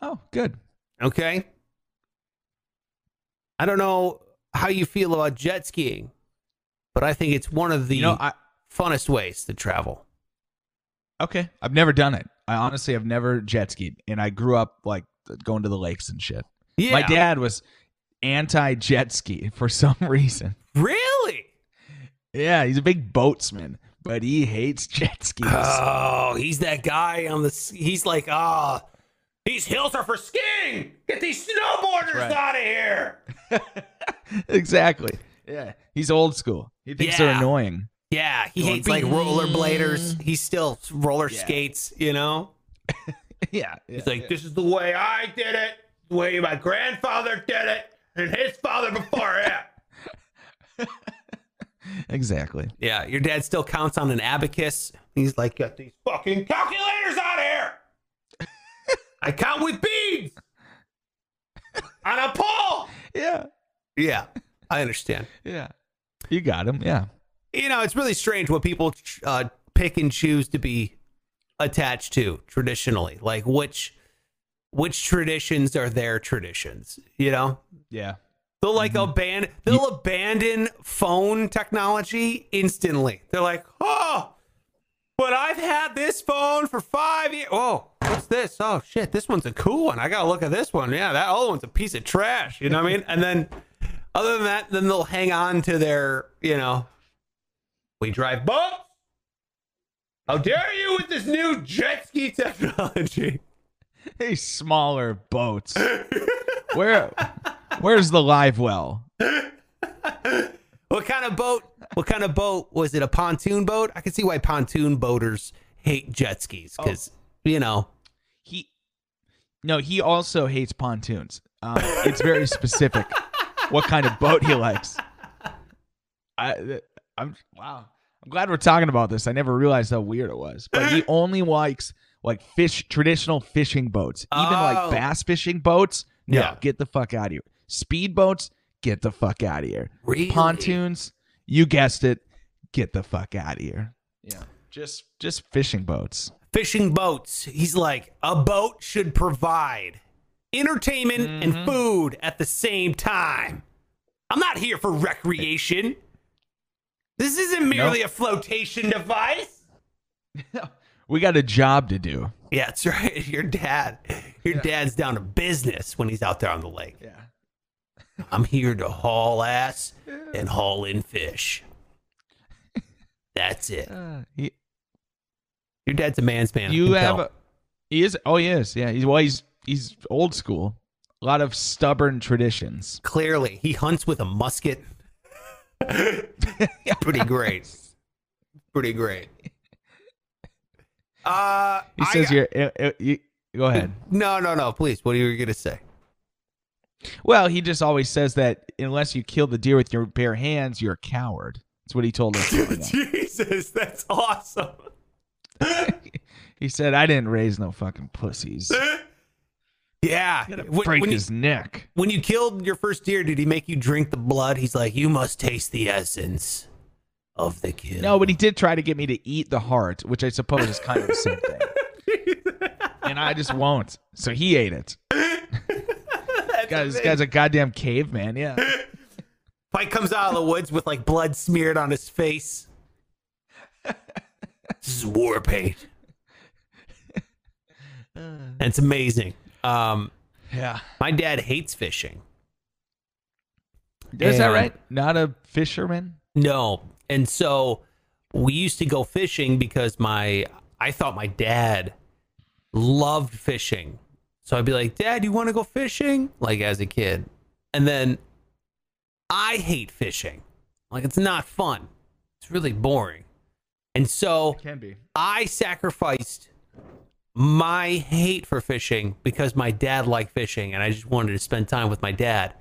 Speaker 1: Oh, good.
Speaker 2: Okay. I don't know how you feel about jet skiing, but I think it's one of the
Speaker 1: You know, I
Speaker 2: funnest ways to travel.
Speaker 1: okay. I've never done it. I honestly have never jet skied, and I grew up like going to the lakes and shit.
Speaker 2: Yeah.
Speaker 1: My dad was anti jet ski for some reason.
Speaker 2: Really?
Speaker 1: Yeah, he's a big boatsman, but he hates jet skis.
Speaker 2: Oh, he's that guy on the. He's like, ah, these hills are for skiing. Get these snowboarders
Speaker 1: right.
Speaker 2: out of here.
Speaker 1: exactly. Yeah, he's old school. He thinks they're annoying.
Speaker 2: Yeah, he
Speaker 1: Going
Speaker 2: hates like rollerbladers. He still roller
Speaker 1: Yeah.
Speaker 2: skates. You know.
Speaker 1: yeah, yeah,
Speaker 2: He's like,
Speaker 1: yeah.
Speaker 2: this is the way I did it, the way my grandfather did it, and his father before it.
Speaker 1: exactly.
Speaker 2: Yeah, your dad still counts on an abacus. He's like, get these fucking calculators out of here. I count with beads on a pole.
Speaker 1: Yeah,
Speaker 2: Yeah, I understand.
Speaker 1: yeah. You got him. Yeah.
Speaker 2: You know, it's really strange what people uh, pick and choose to be attached to traditionally. Like which which traditions are their traditions? You know,
Speaker 1: Yeah.
Speaker 2: They'll like abandon they'll abandon phone technology instantly. They're like, oh, but I've had this phone for five years. Oh, what's this? Oh shit, this one's a cool one. I gotta look at this one. Yeah, that other one's a piece of trash. You know what I mean? And then other than that, then they'll hang on to their, you know, we drive boats. How dare you with this new jet ski technology?
Speaker 1: Hey, smaller boats. Where, where's the live well?
Speaker 2: What kind of boat? What kind of boat was it? A pontoon boat? I can see why pontoon boaters hate jet skis oh. because you know.
Speaker 1: He, no, he also hates pontoons. Um, it's very specific what kind of boat he likes. I, I'm wow. I'm glad we're talking about this. I never realized how weird it was. But he only likes like fish, traditional fishing boats, even
Speaker 2: Oh.
Speaker 1: like bass fishing boats. No,
Speaker 2: Yeah.
Speaker 1: get the fuck out of here. Speed boats, get the fuck out of here.
Speaker 2: Really?
Speaker 1: Pontoons, you guessed it, get the fuck out of here. Yeah, just just fishing boats.
Speaker 2: Fishing boats. He's like a boat should provide entertainment and food at the same time. I'm not here for recreation. This isn't merely a flotation device.
Speaker 1: We got a job to do.
Speaker 2: Yeah, that's right. Your dad, your dad's down to business when he's out there on the lake.
Speaker 1: Yeah.
Speaker 2: I'm here to haul ass and haul in fish. That's it.
Speaker 1: Uh, he,
Speaker 2: Your dad's a man's man.
Speaker 1: You have a, he is oh he is yeah he's well he's he's old school a lot of stubborn traditions
Speaker 2: clearly he hunts with a musket. Pretty great. Pretty great. Uh,
Speaker 1: he says
Speaker 2: got-
Speaker 1: here uh, uh, you, go ahead
Speaker 2: No, no, no. Please, what are you gonna say?
Speaker 1: well he just always says that unless you kill the deer with your bare hands you're a coward that's what he told us.
Speaker 2: Jesus, that's awesome.
Speaker 1: he said i didn't raise no fucking pussies
Speaker 2: Yeah. When,
Speaker 1: break
Speaker 2: when you,
Speaker 1: his neck
Speaker 2: when you killed your first deer, did he make you drink the blood? He's like, you must taste the essence of the kill.
Speaker 1: No, but he did try to get me to eat the heart, which I suppose is kind of the same thing. and I just won't. So he ate it. Guy, this guy's a goddamn caveman. Yeah.
Speaker 2: Pike comes out of the woods with like blood smeared on his face. This is war paint. And it's amazing. Um,
Speaker 1: Yeah.
Speaker 2: my dad hates fishing.
Speaker 1: Is that right? Not a fisherman?
Speaker 2: No. And so we used to go fishing because my I thought my dad loved fishing. So I'd be like, "Dad, you want to go fishing?" like as a kid. And then I hate fishing. Like it's not fun. It's really boring. And so
Speaker 1: Can be.
Speaker 2: I sacrificed my hate for fishing because my dad liked fishing and I just wanted to spend time with my dad.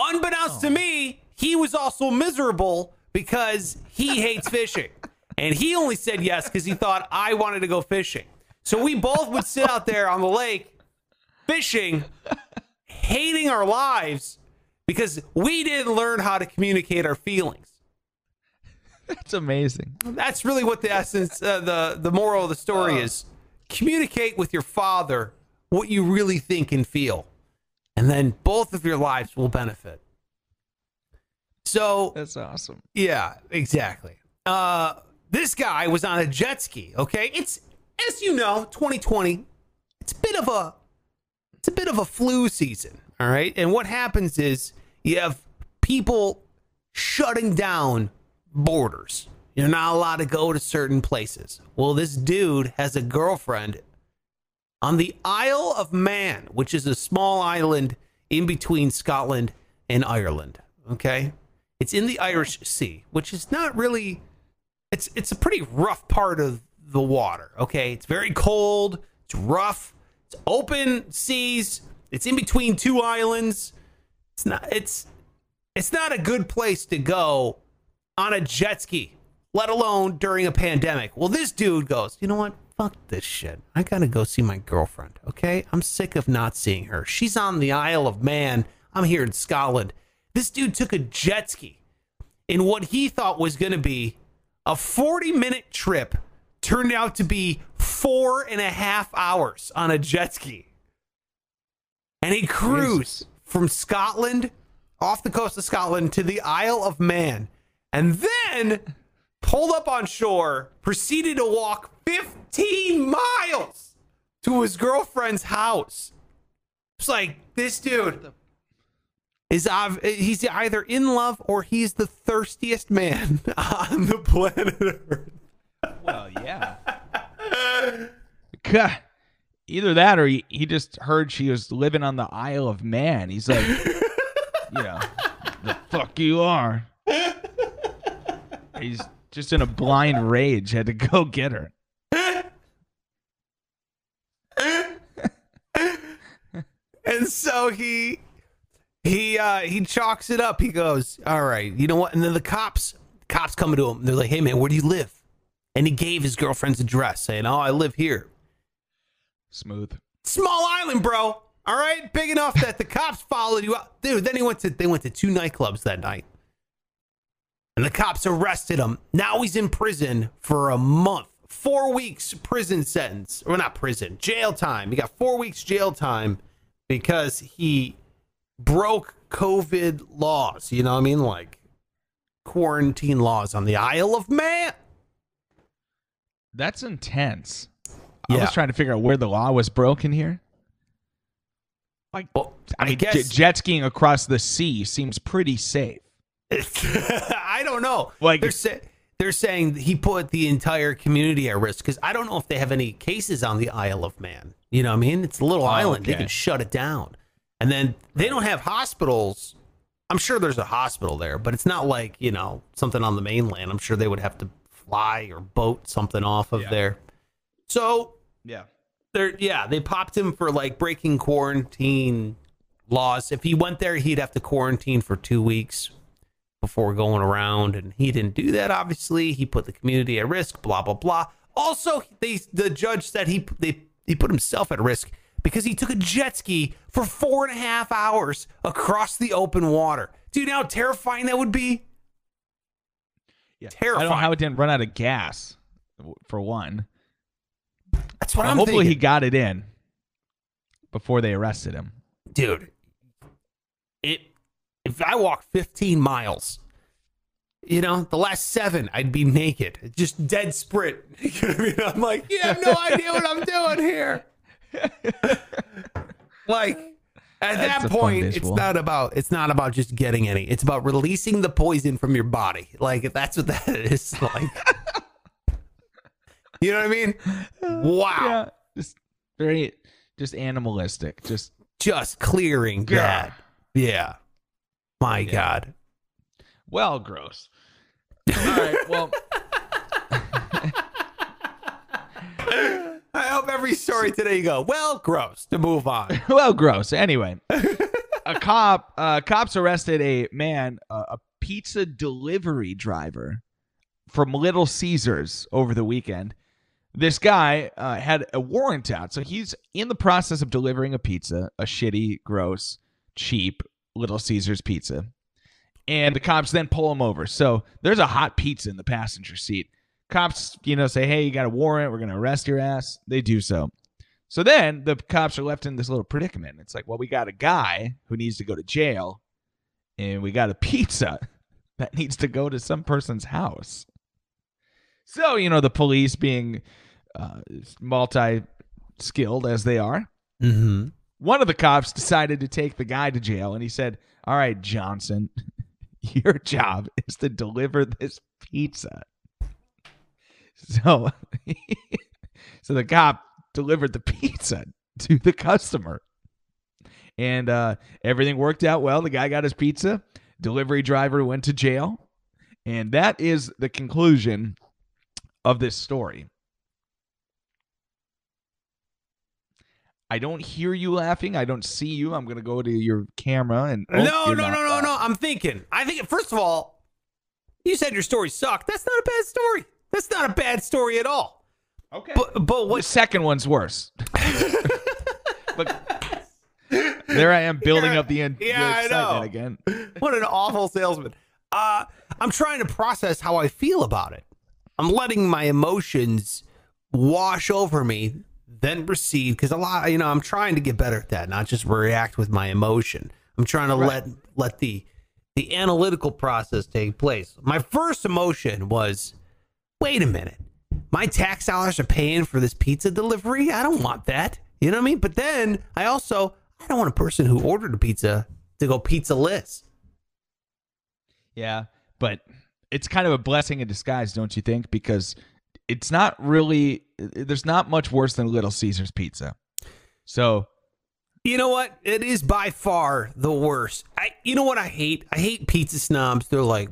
Speaker 2: Unbeknownst to oh. me, he was also miserable because he hates fishing. And he only said yes because he thought I wanted to go fishing. So we both would sit out there on the lake fishing, hating our lives because we didn't learn how to communicate our feelings.
Speaker 1: That's amazing.
Speaker 2: That's really what the essence, uh, the the moral of the story is. Communicate with your father what you really think and feel, and then both of your lives will benefit. So
Speaker 1: That's awesome.
Speaker 2: yeah, exactly. Uh, this guy was on a jet ski. Okay, it's as you know, 2020. It's a bit of a, it's a bit of a flu season. All right, and what happens is you have people shutting down borders. You're not allowed to go to certain places. Well, this dude has a girlfriend on the Isle of Man, which is a small island in between Scotland and Ireland. Okay, it's in the Irish Sea, which is not really. It's it's a pretty rough part of the water. Okay, it's very cold. It's rough. It's open seas. It's in between two islands. It's not. It's it's not a good place to go on a jet ski, let alone during a pandemic. Well, this dude goes, you know what? Fuck this shit. I gotta go see my girlfriend, okay? I'm sick of not seeing her. She's on the Isle of Man. I'm here in Scotland. This dude took a jet ski in what he thought was gonna be a 40 minute trip, turned out to be four and a half hours on a jet ski. And he cruised from Scotland, off the coast of Scotland, to the Isle of Man and then pulled up on shore, proceeded to walk 15 miles to his girlfriend's house. It's like this dude is he's either in love or he's the thirstiest man on the planet Earth.
Speaker 1: Well, yeah. God. Either that or he, he just heard she was living on the Isle of Man. He's like, you know, the fuck you are. He's just in a blind rage, had to go get her.
Speaker 2: And so he he uh he chalks it up. He goes, "All right, you know what?" And then the cops cops coming to him. They're like, "Hey man, where do you live?" And he gave his girlfriend's address, saying, "Oh, I live here."
Speaker 1: Smooth.
Speaker 2: Small island, bro. All right, big enough that the cops followed you out, dude. Then he went to they went to two nightclubs that night, and the cops arrested him. Now he's in prison for a month, four weeks prison sentence, or not prison, jail time. He got four weeks jail time because he broke COVID laws. You know what I mean, like quarantine laws on the Isle of Man.
Speaker 1: That's intense. I
Speaker 2: Yeah.
Speaker 1: was trying to figure out where the law was broken here. Like,
Speaker 2: Well,
Speaker 1: I mean, j-
Speaker 2: guess
Speaker 1: jet skiing across the sea seems pretty safe.
Speaker 2: I don't know.
Speaker 1: Like-
Speaker 2: they're say, they're saying he put the entire community at risk because I don't know if they have any cases on the Isle of Man. You know what I mean? It's a little oh, island. They
Speaker 1: Oh,
Speaker 2: can shut it down, and then they don't have hospitals. I'm sure there's a hospital there, but it's not like you know something on the mainland. I'm sure they would have to fly or boat something off of
Speaker 1: Yeah.
Speaker 2: there. So
Speaker 1: Yeah.
Speaker 2: they're yeah, they popped him for like breaking quarantine laws. If he went there, he'd have to quarantine for two weeks before going around, and he didn't do that. Obviously, he put the community at risk. Blah blah blah. Also, they the judge said he they he put himself at risk because he took a jet ski for four and a half hours across the open water. Dude, you know how terrifying that would be.
Speaker 1: Yeah.
Speaker 2: Terrifying.
Speaker 1: I don't know how it didn't run out of gas, for one.
Speaker 2: That's what
Speaker 1: Well,
Speaker 2: I'm
Speaker 1: hopefully
Speaker 2: thinking.
Speaker 1: he got it in before they arrested him.
Speaker 2: dude. It I walk 15 miles, you know, the last seven I'd be naked, just dead sprint. You know what I mean? I'm like, you have no idea what I'm doing here. like at
Speaker 1: That's
Speaker 2: that point, it's not about it's not about just getting any. It's about releasing the poison from your body. Like that's what that is. Like, you know what I mean? Wow.
Speaker 1: Yeah. Just very, just animalistic. Just
Speaker 2: Just clearing
Speaker 1: Yeah.
Speaker 2: that. Yeah. My God.
Speaker 1: well, gross. All right. Well,
Speaker 2: I hope every story today you go, well, gross, to move on.
Speaker 1: well, gross. Anyway, a cop, uh, cops arrested a man, uh, a pizza delivery driver from Little Caesars over the weekend. This guy uh, had a warrant out, so he's in the process of delivering a pizza, a shitty, gross, cheap Little Caesars pizza. And the cops then pull him over. So there's a hot pizza in the passenger seat. Cops, you know, say, "Hey, you got a warrant. We're going to arrest your ass." They do so. So then the cops are left in this little predicament. It's like, well, we got a guy who needs to go to jail, and we got a pizza that needs to go to some person's house. So, you know, the police being uh, multi skilled as they are,
Speaker 2: Mm-hmm.
Speaker 1: One of the cops decided to take the guy to jail and he said, All right, Johnson, your job is to deliver this pizza. So, so the cop delivered the pizza to the customer. And uh, everything worked out well. The guy got his pizza. Delivery driver went to jail. And that is the conclusion of this story. I don't hear you laughing. I don't see you. I'm going to go to your camera and oh,
Speaker 2: no, no, no, no,
Speaker 1: laughing.
Speaker 2: no. I'm thinking. I think, first of all, you said your story sucked. That's not a bad story. That's not a bad story at all.
Speaker 1: Okay.
Speaker 2: But, but
Speaker 1: the second one's worse. but there I am building
Speaker 2: Yeah,
Speaker 1: up the, in- the
Speaker 2: yeah, I
Speaker 1: excitement
Speaker 2: know.
Speaker 1: again.
Speaker 2: What an awful salesman. Uh, I'm trying to process how I feel about it. I'm letting my emotions wash over me, then recede because a lot, you know, I'm trying to get better at that, not just react with my emotion. I'm trying to let let the the analytical process take place. My first emotion was, wait a minute, my tax dollars are paying for this pizza delivery. I don't want that. You know what I mean? But then I also I don't want a person who ordered a pizza to go pizzaless.
Speaker 1: Yeah, but it's kind of a blessing in disguise, don't you think? Because it's not really there's not much worse than Little Caesars pizza. So
Speaker 2: You know what? It is by far the worst. I you know what I hate? I hate pizza snobs. They're like,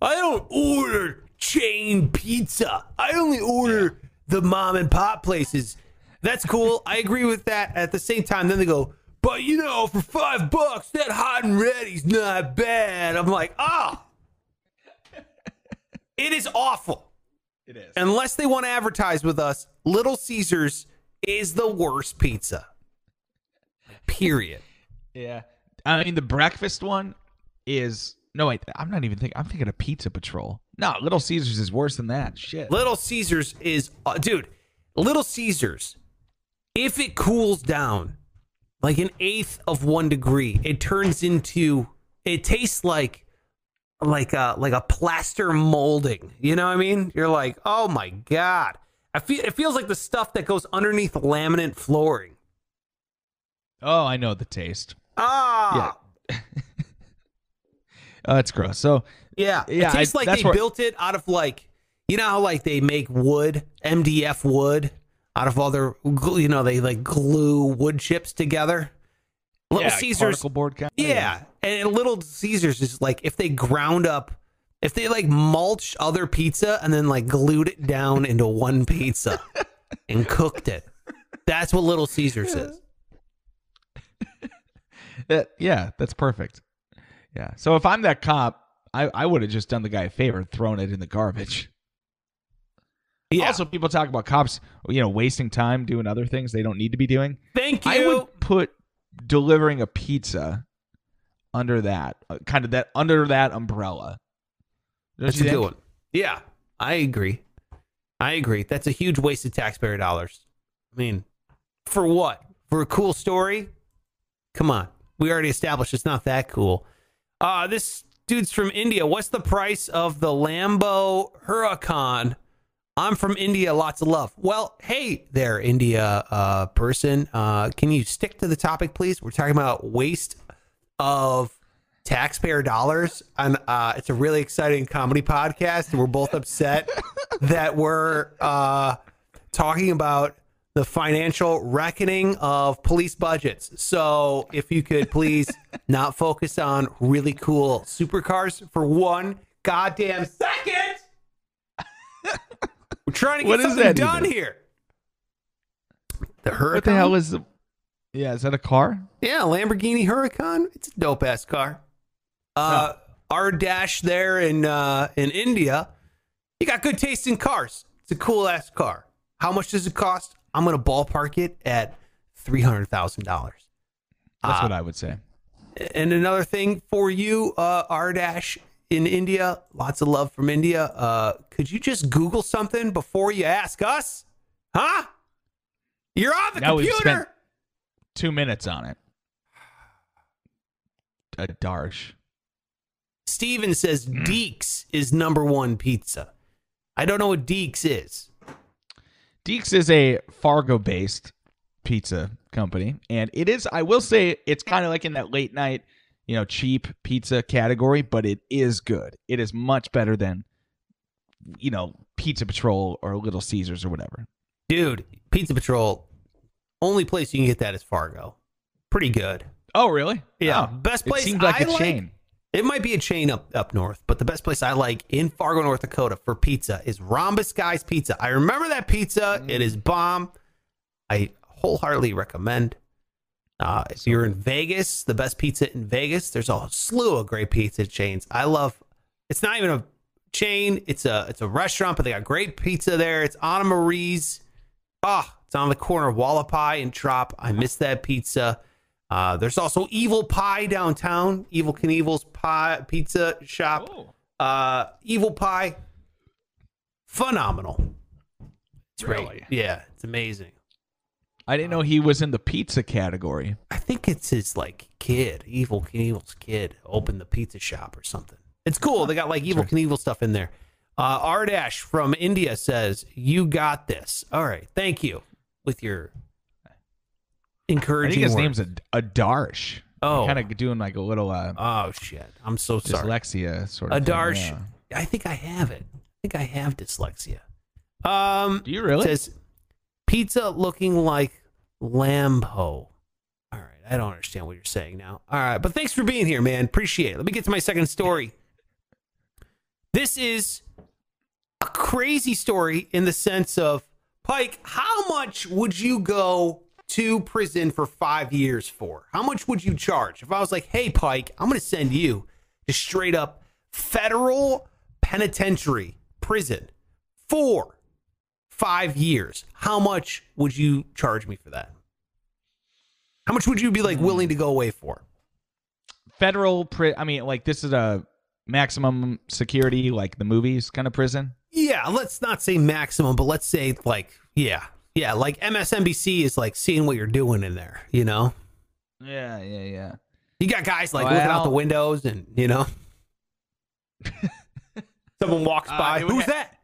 Speaker 2: I don't order chain pizza. I only order the mom and pop places. That's cool. I agree with that. At the same time, then they go, but you know, for five bucks, that hot and ready's not bad. I'm like, ah. It is awful.
Speaker 1: It is.
Speaker 2: Unless they want to advertise with us, Little Caesars is the worst pizza. Period.
Speaker 1: Yeah. I mean the breakfast one is no wait, I'm not even thinking I'm thinking of Pizza Patrol. No, Little Caesars is worse than that. Shit.
Speaker 2: Little Caesars is, uh, dude, Little Caesars, if it cools down like an eighth of one degree, it turns into, it tastes like, like a, like a plaster molding. You know what I mean? You're like, oh my God. I feel, it feels like the stuff that goes underneath laminate flooring.
Speaker 1: Oh, I know the taste.
Speaker 2: Ah.
Speaker 1: Oh, it's gross. So
Speaker 2: Yeah,
Speaker 1: Yeah,
Speaker 2: It tastes
Speaker 1: I-
Speaker 2: like they
Speaker 1: where-
Speaker 2: built it out of like, you know how like they make wood, MDF wood, out of other, you know, they like glue wood chips together. Little
Speaker 1: yeah,
Speaker 2: Caesars,
Speaker 1: particle board kind.
Speaker 2: yeah, and Little Caesars is like if they ground up, if they like mulched other pizza and then like glued it down into one pizza and cooked it. That's what Little Caesars is.
Speaker 1: That, yeah, that's perfect. Yeah. So if I'm that cop, I, I would have just done the guy a favor and thrown it in the garbage.
Speaker 2: Yeah.
Speaker 1: Also, people talk about cops, you know, wasting time doing other things they don't need to be doing.
Speaker 2: Thank you.
Speaker 1: I would put delivering a pizza under that, uh, kind of that under that umbrella. Don't
Speaker 2: That's a good one. Yeah, I agree. I agree. That's a huge waste of taxpayer dollars. I mean, for what? For a cool story? Come on. We already established it's not that cool. Uh, this dude's from India. What's the price of the Lambo Huracan? I'm from India. Lots of love. Well, hey there, India uh, person. Uh, can you stick to the topic, please? We're talking about waste of taxpayer dollars. And uh, it's a really exciting comedy podcast. And we're both upset that we're uh, talking about the financial reckoning of police budgets. So if you could please not focus on really cool supercars for one goddamn second. We're trying to get
Speaker 1: What is
Speaker 2: something done
Speaker 1: even?
Speaker 2: here. The Huracan.
Speaker 1: What the hell is the? Yeah, is that a car?
Speaker 2: Yeah, Lamborghini Huracan. It's a dope ass car. Uh, our dash there in uh, in India. You got good taste in cars. It's a cool ass car. How much does it cost? I'm gonna ballpark it at three hundred thousand dollars.
Speaker 1: That's
Speaker 2: Uh,
Speaker 1: what I would say.
Speaker 2: And another thing for you, uh, R dash in India. Lots of love from India. Uh, could you just Google something before you ask us? Huh? You're on the
Speaker 1: Now
Speaker 2: computer.
Speaker 1: Two minutes on it. A Darsh.
Speaker 2: Steven says hmm. Deeks is number one pizza. I don't know what Deeks is.
Speaker 1: Deeks is a Fargo-based pizza company, and it is. I will say it's kind of like in that late night, you know, cheap pizza category, but it is good. It is much better than, you know, Pizza Patrol or Little Caesars or whatever.
Speaker 2: Dude, Pizza Patrol, only place you can get that is Fargo. Pretty good.
Speaker 1: Oh, really?
Speaker 2: Yeah.
Speaker 1: Oh,
Speaker 2: Best
Speaker 1: It
Speaker 2: place
Speaker 1: seemed like
Speaker 2: I
Speaker 1: a
Speaker 2: like-
Speaker 1: chain.
Speaker 2: It might be a chain up up north, but the best place I like in Fargo, North Dakota for pizza is Rhombus Guys Pizza. I remember that pizza. It is bomb. I wholeheartedly recommend. Uh, if you're in Vegas, the best pizza in Vegas, there's a slew of great pizza chains. I love. It's not even a chain. It's a it's a restaurant, but they got great pizza there. It's Anna Marie's. Ah, it's on the corner of Hualapai and Trop. I miss that pizza. Uh, there's also Evel Pie downtown. Evel Knievel's pie pizza shop.
Speaker 1: Oh.
Speaker 2: Uh, Evel Pie, phenomenal. It's great. Yeah, it's amazing.
Speaker 1: I didn't know he was in the pizza category.
Speaker 2: I think it's his like kid, Evel Knievel's kid, opened the pizza shop or something. It's cool. They got like Evel Knievel stuff in there. Uh, Ardash from India says, "You got this." All right, thank you with your encouraging.
Speaker 1: I think his
Speaker 2: words.
Speaker 1: name's a, a Darsh.
Speaker 2: Oh.
Speaker 1: kind of doing like a little uh,
Speaker 2: Oh shit! I'm so sorry.
Speaker 1: dyslexia sort of.
Speaker 2: A
Speaker 1: thing,
Speaker 2: Darsh.
Speaker 1: yeah.
Speaker 2: I think I have it. I think I have dyslexia. Um,
Speaker 1: Do you really?
Speaker 2: says pizza looking like Lambo. All right, I don't understand what you're saying now. All right, but thanks for being here, man. Appreciate it. Let me get to my second story. This is a crazy story in the sense of Pike. How much would you go to prison for five years for? How much would you charge if I was like, "Hey, Pike, I'm going to send you to straight up federal penitentiary prison for five years. How much would you charge me for that? How much would you be like hmm. willing to go away for?
Speaker 1: Federal. Pri- I mean, like this is a maximum security, like the movies kind of prison.
Speaker 2: Yeah, let's not say maximum, but let's say like yeah, yeah, like MSNBC is like seeing what you're doing in there. You know,
Speaker 1: Yeah, yeah, yeah.
Speaker 2: you got guys like looking out the windows, and you know, someone walks
Speaker 1: Uh,
Speaker 2: by.
Speaker 1: would
Speaker 2: Who's
Speaker 1: ha-
Speaker 2: that?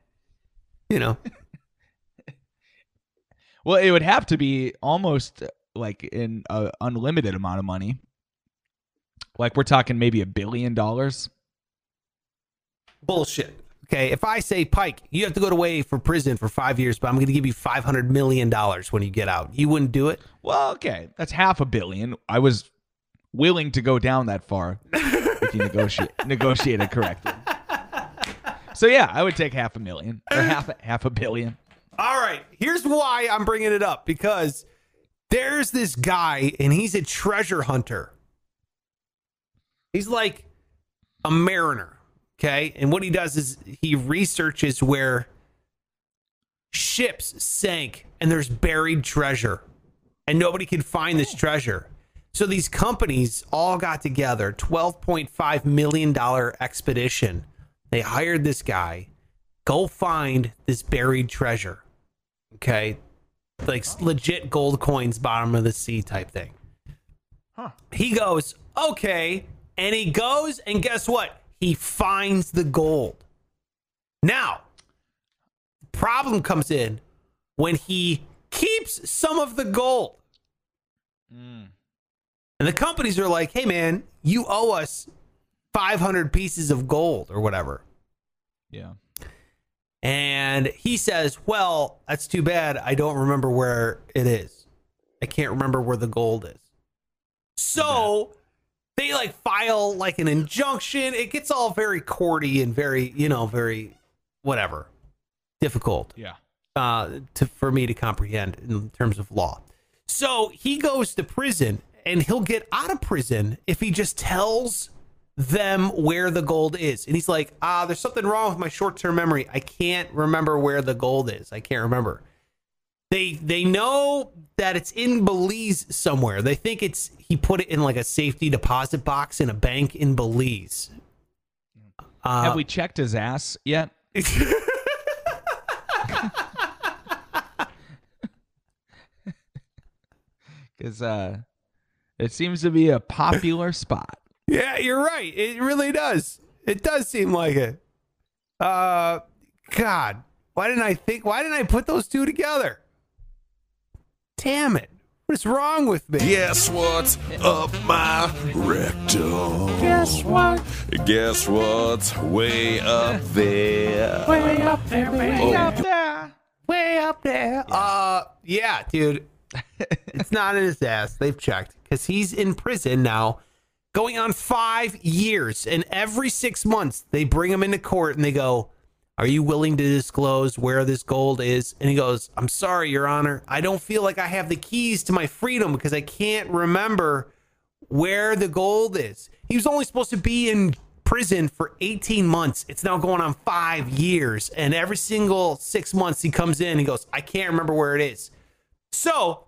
Speaker 2: You know,
Speaker 1: Well, it would have to be almost uh, like an uh, unlimited amount of money. Like we're talking maybe a billion dollars.
Speaker 2: bullshit. Okay, if I say Pike, you have to go to away for prison for five years, but I'm going to give you five hundred million dollars when you get out. You wouldn't do it.
Speaker 1: Well, okay, that's half a billion. I was willing to go down that far if you negotiate negotiate it correctly. So yeah, I would take half a million or half a, half a billion.
Speaker 2: All right, here's why I'm bringing it up because there's this guy and he's a treasure hunter. He's like a mariner, okay? And what he does is he researches where ships sank and there's buried treasure and nobody can find this treasure. So these companies all got together, $12.5 million expedition. They hired this guy go find this buried treasure. Okay. Like legit gold coins, bottom of the sea type thing.
Speaker 1: Huh.
Speaker 2: He goes, okay. And he goes, and guess what? He finds the gold. Now, problem comes in when he keeps some of the gold. Mm. And the companies are like, hey, man, you owe us 500 pieces of gold or whatever.
Speaker 1: Yeah.
Speaker 2: And he says, well, that's too bad. I don't remember where it is. I can't remember where the gold is. So they like file like an injunction. It gets all very courty and very, you know, very whatever difficult
Speaker 1: Yeah.
Speaker 2: uh, to for me to comprehend in terms of law. So he goes to prison, and he'll get out of prison if he just tells them where the gold is. And he's like, "Ah, there's something wrong with my short-term memory. I can't remember where the gold is. I can't remember." They they know that it's in Belize somewhere. They think it's he put it in like a safety deposit box in a bank in Belize. Uh,
Speaker 1: Have we checked his ass yet? Because uh, it seems to be a popular spot.
Speaker 2: Yeah, you're right. It really does. It does seem like it. Uh, God, why didn't I think? Why didn't I put those two together? Damn it! What is wrong with me?
Speaker 3: Guess what's up my rectum?
Speaker 4: Guess what?
Speaker 3: Guess what's way up there?
Speaker 4: Way up there, baby.
Speaker 3: Oh,
Speaker 2: way up there. Uh, yeah, dude. it's not in his ass. They've checked because he's in prison now, going on five years. And every six months, they bring him into court and they go, Are you willing to disclose where this gold is? And he goes, I'm sorry, Your Honor. I don't feel like I have the keys to my freedom because I can't remember where the gold is. He was only supposed to be in prison for 18 months. It's now going on five years. And every single six months he comes in, he goes, I can't remember where it is. So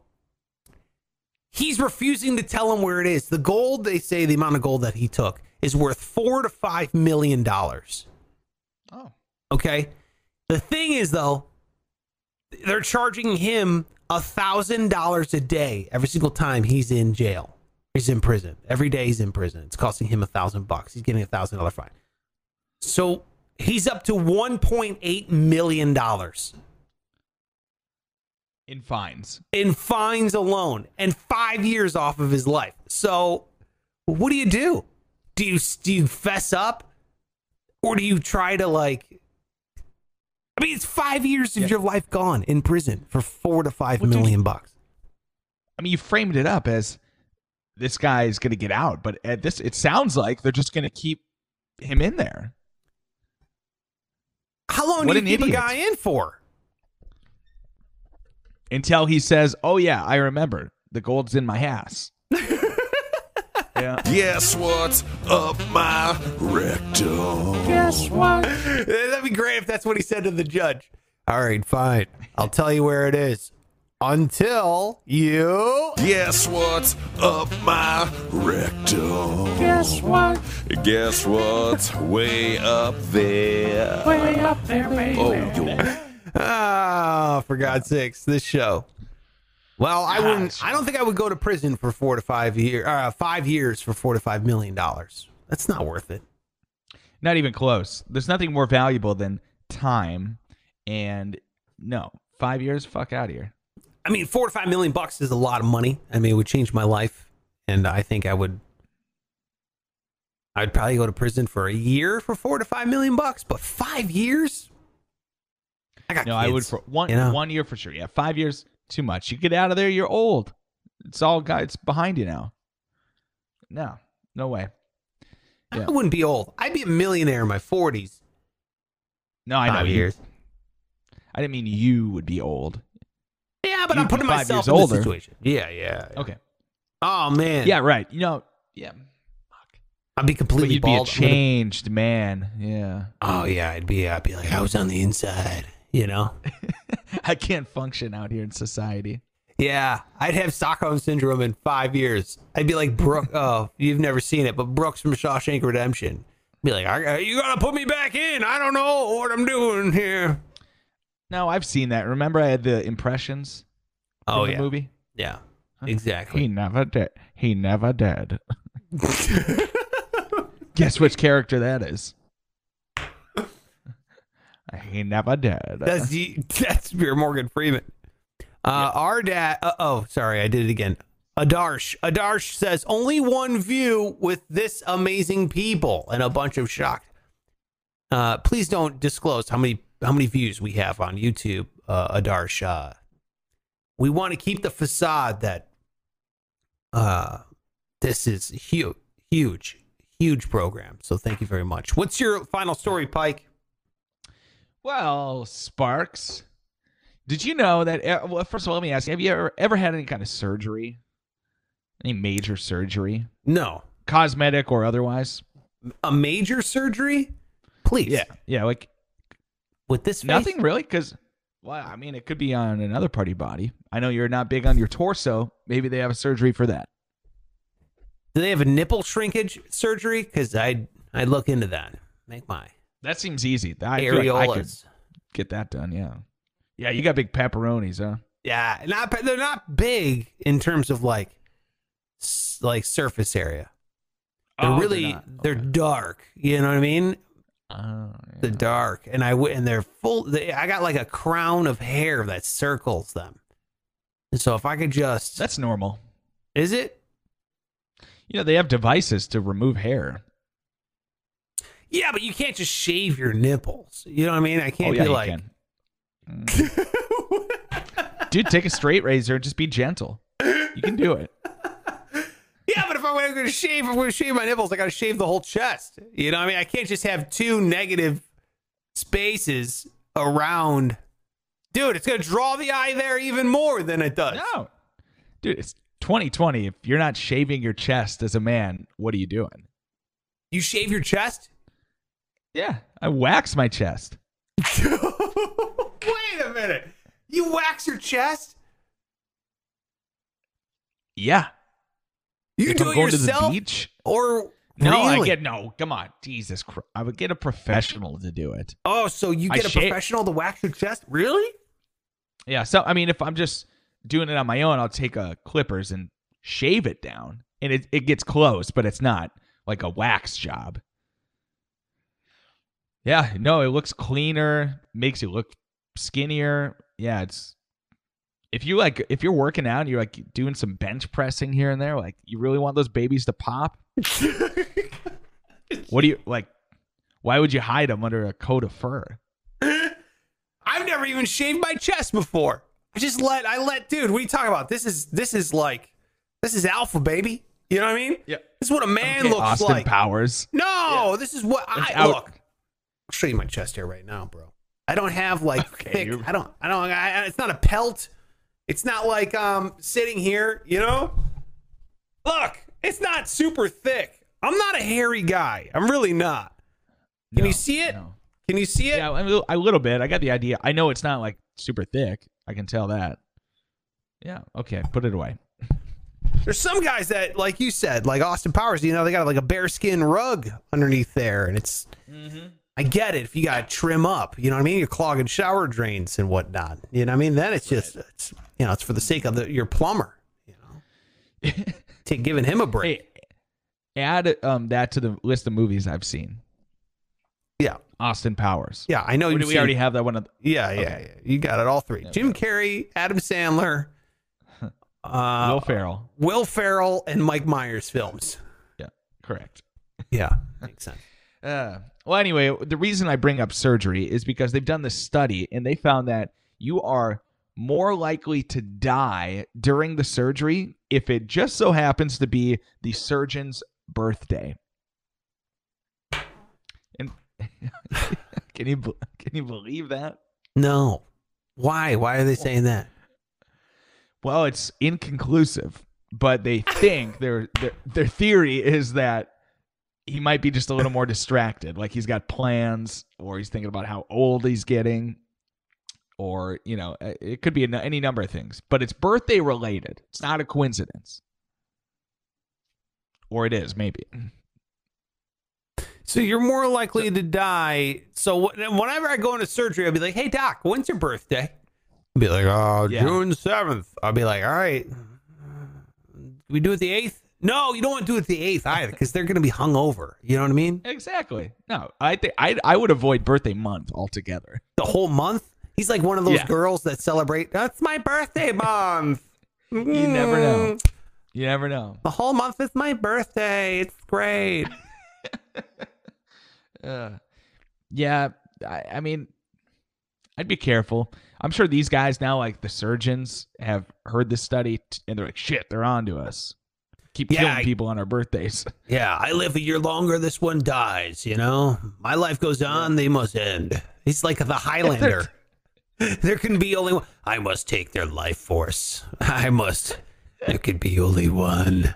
Speaker 2: he's refusing to tell him where it is. The gold, they say the amount of gold that he took is worth four to five million dollars.
Speaker 1: Oh.
Speaker 2: Okay. The thing is, though, they're charging him a thousand dollars a day every single time he's in jail. He's in prison. Every day he's in prison. It's costing him a thousand bucks. He's getting a thousand dollar fine. So he's up to one point eight million dollars
Speaker 1: In fines.
Speaker 2: in fines alone and five years off of his life. So what do you do? Do you do you fess up, or do you try to like? I mean, it's five years of
Speaker 1: Yeah.
Speaker 2: your life gone in prison for four to five
Speaker 1: Well, dude,
Speaker 2: bucks.
Speaker 1: I mean, you framed it up as this guy is going to get out, but at this, it sounds like they're just going to keep him in there.
Speaker 2: How long
Speaker 1: What
Speaker 2: do you keep
Speaker 1: idiot.
Speaker 2: a guy in for?
Speaker 1: until he says, "Oh yeah, I remember. The gold's in my ass." yeah.
Speaker 3: guess what's up my rectum?
Speaker 4: Guess what?
Speaker 2: That'd be great if that's what he said to the judge. All right, fine. I'll tell you where it is. Until you.
Speaker 3: Guess what's up my rectum?
Speaker 4: Guess what?
Speaker 3: Guess what's way up there?
Speaker 4: Way up there, baby.
Speaker 3: Oh, yo.
Speaker 2: Ah, for God's sakes, this show. Well, I wouldn't. I don't think I would go to prison for four to five years. Uh, five years for four to five million dollars. That's not worth it.
Speaker 1: Not even close. There's nothing more valuable than time, and no, five years. Fuck out of here.
Speaker 2: I mean, four to five million bucks is a lot of money. I mean, it would change my life, and I think I would. I'd probably go to prison for a year for four to five million bucks, but five years. I got
Speaker 1: No, I would for one
Speaker 2: you know?
Speaker 1: one year for sure. Yeah, five years too much. You get out of there, you're old. It's all got it's behind you now. No, no way. Yeah.
Speaker 2: I wouldn't be old. I'd be a millionaire in my forties.
Speaker 1: No, I know
Speaker 2: Five
Speaker 1: you-
Speaker 2: years.
Speaker 1: I didn't mean you would be old.
Speaker 2: Yeah, but
Speaker 1: You'd
Speaker 2: I'm putting myself in
Speaker 1: older.
Speaker 2: situation. Yeah, yeah. yeah.
Speaker 1: Okay.
Speaker 2: Oh man.
Speaker 1: Yeah, right. You know, yeah.
Speaker 2: I'd be
Speaker 1: But
Speaker 2: completely
Speaker 1: you'd be a
Speaker 2: bald. Gonna-
Speaker 1: changed man. Yeah.
Speaker 2: Oh yeah, I'd be. I'd be like, I was on the inside. You know.
Speaker 1: I can't function out here in society.
Speaker 2: Yeah, I'd have Stockholm syndrome in five years. I'd be like Brooke. Oh, you've never seen it, but Brooks from Shawshank Redemption. Be like, I, you gotta put me back in. I don't know what I'm doing here.
Speaker 1: No, I've seen that. Remember, I had the impressions.
Speaker 2: Oh
Speaker 1: in the
Speaker 2: yeah,
Speaker 1: movie.
Speaker 2: yeah, exactly.
Speaker 1: He never did. He never did. Guess which character that is? He never did.
Speaker 2: That's the, that's your Morgan Freeman. Uh, Our dad. Uh, oh, sorry, I did it again. Adarsh. Adarsh says only one view with this amazing people and a bunch of shocked. Uh, please don't disclose how many how many views we have on YouTube, uh, Adarsh. Uh, we want to keep the facade that uh, this is huge, huge, huge program. So thank you very much. What's your final story, Pike?
Speaker 1: Well, Sparks, did you know that? uh, Well, first of all, let me ask you: Have you ever ever had any kind of surgery? Any major surgery,
Speaker 2: No,
Speaker 1: cosmetic or otherwise?
Speaker 2: a major surgery, please.
Speaker 1: Yeah, yeah, like
Speaker 2: with this face?
Speaker 1: nothing really, because. Well, I mean, it could be on another part of your body. I know you're not big on your torso. Maybe they have a surgery for that.
Speaker 2: Do they have a nipple shrinkage surgery? Because I'd I'd look into that. Make my
Speaker 1: That seems easy. I feel like I could
Speaker 2: areolas.
Speaker 1: get that done. Yeah, yeah. You got big pepperonis, huh?
Speaker 2: Yeah, not they're not big in terms of like s- like surface area. They're
Speaker 1: Oh, they're
Speaker 2: really they're,
Speaker 1: Okay.
Speaker 2: dark. You know what I mean?
Speaker 1: Oh,
Speaker 2: They're dark, and I w- and they're full. They, I got like a crown of hair that circles them. And so if I could just,
Speaker 1: That's normal.
Speaker 2: is it?
Speaker 1: You know, they have devices to remove hair.
Speaker 2: Yeah, but you can't just shave your nipples. You know what I mean? I can't
Speaker 1: oh, yeah,
Speaker 2: be like.
Speaker 1: Mm. Dude, take a straight razor and just be gentle. You can do it.
Speaker 2: Yeah, but if I'm going to shave, if I'm going to shave my nipples, I got to shave the whole chest. You know, what I mean, I can't just have two negative spaces around. Dude, it's going to draw the eye there even more than it does.
Speaker 1: No. Dude, it's 2020. If you're not shaving your chest as a man, what are you doing?
Speaker 2: You shave your chest?
Speaker 1: Yeah, I wax my chest.
Speaker 2: Wait a minute. You wax your chest?
Speaker 1: Yeah.
Speaker 2: You
Speaker 1: if
Speaker 2: do
Speaker 1: I'm
Speaker 2: it yourself?
Speaker 1: to the beach.
Speaker 2: Or
Speaker 1: No, I get no. Come on, Jesus Christ! I would get a professional to do it.
Speaker 2: Oh, so you get a
Speaker 1: shave-
Speaker 2: professional to wax your chest? Really?
Speaker 1: Yeah. So I mean, if I'm just doing it on my own, I'll take a clippers and shave it down, and it it gets close, but it's not like a wax job. Yeah. No, it looks cleaner. Makes you look skinnier. Yeah. It's if you like if you're working out and you're like doing some bench pressing here and there, like you really want those babies to pop. what do you like? Why would you hide them under a coat of fur?
Speaker 2: I've never even shaved my chest before. I just let I let dude, what are you talking about? This is this is like this is alpha baby. You know what I mean?
Speaker 1: Yeah.
Speaker 2: This is what a man
Speaker 1: Okay,
Speaker 2: looks
Speaker 1: Austin
Speaker 2: like.
Speaker 1: Powers.
Speaker 2: No, this is what I
Speaker 1: It's out-
Speaker 2: look. I'll show you my chest hair right now, bro. I don't have like
Speaker 1: Okay,
Speaker 2: thick.
Speaker 1: you're-
Speaker 2: I don't. I don't. I, it's not a pelt. It's not like um sitting here. You know. Look, it's not super thick. I'm not a hairy guy. I'm really not. Can
Speaker 1: No,
Speaker 2: you see it?
Speaker 1: no.
Speaker 2: Can you see it?
Speaker 1: Yeah, a little, a little bit. I got the idea. I know it's not like super thick. I can tell that. Yeah. Okay. Put it away.
Speaker 2: There's some guys that, like you said, like Austin Powers, you know, they got like a bearskin rug underneath there, and it's. I get it if you got to trim up, you know what I mean. You're clogging shower drains and whatnot. You know what I mean. Then it's just, it's you know, it's for the sake of the, your plumber. You know, to giving him a break.
Speaker 1: Hey, add um that to the list of movies I've seen.
Speaker 2: Yeah,
Speaker 1: Austin Powers.
Speaker 2: yeah, I know.
Speaker 1: Or
Speaker 2: you've
Speaker 1: do we
Speaker 2: seen-
Speaker 1: already have that one? Of the,
Speaker 2: Yeah, yeah,
Speaker 1: Okay.
Speaker 2: yeah. You got it all three. Jim Carrey, Adam Sandler, uh,
Speaker 1: Will Ferrell.
Speaker 2: Will Ferrell, and Mike Myers films.
Speaker 1: Yeah. Correct.
Speaker 2: Yeah, makes sense.
Speaker 1: Uh, well, anyway, the reason I bring up surgery is because they've done this study and they found that you are more likely to die during the surgery if it just so happens to be the surgeon's birthday. And can you can you believe that?
Speaker 2: No, why? Why are they saying that?
Speaker 1: Well, it's inconclusive, but they think their their their theory is that he might be just a little more distracted, like he's got plans, or he's thinking about how old he's getting, or you know, it could be any number of things. But it's birthday related. It's not a coincidence, or it is maybe.
Speaker 2: So you're more likely to die. So whenever I go into surgery, I'll be like, "Hey doc, when's your birthday?" I'll be like, "Oh,
Speaker 1: Yeah.
Speaker 2: June seventh. I'll be like, "All right, we do it the eighth? No, you don't want to do it the eighth either, because they're gonna be hungover. You know what I mean?
Speaker 1: Exactly. No, I think I I would avoid birthday month altogether.
Speaker 2: The whole month. He's like one of those
Speaker 1: Yeah.
Speaker 2: girls that celebrate. That's my birthday month.
Speaker 1: You never know.
Speaker 2: Mm,
Speaker 1: You never know.
Speaker 2: The whole month is my birthday. It's great.
Speaker 1: Uh, yeah, I, I mean, I'd be careful. I'm sure these guys now, like the surgeons, have heard this study t- and they're like, "Shit, they're on to us. Keep
Speaker 2: Yeah,
Speaker 1: killing
Speaker 2: I-
Speaker 1: people on our birthdays."
Speaker 2: Yeah, I live a year longer. This one dies. You know, my life goes on. They must end. He's like the Highlander. there can be only one. I must take their life force. I must. There can be only one.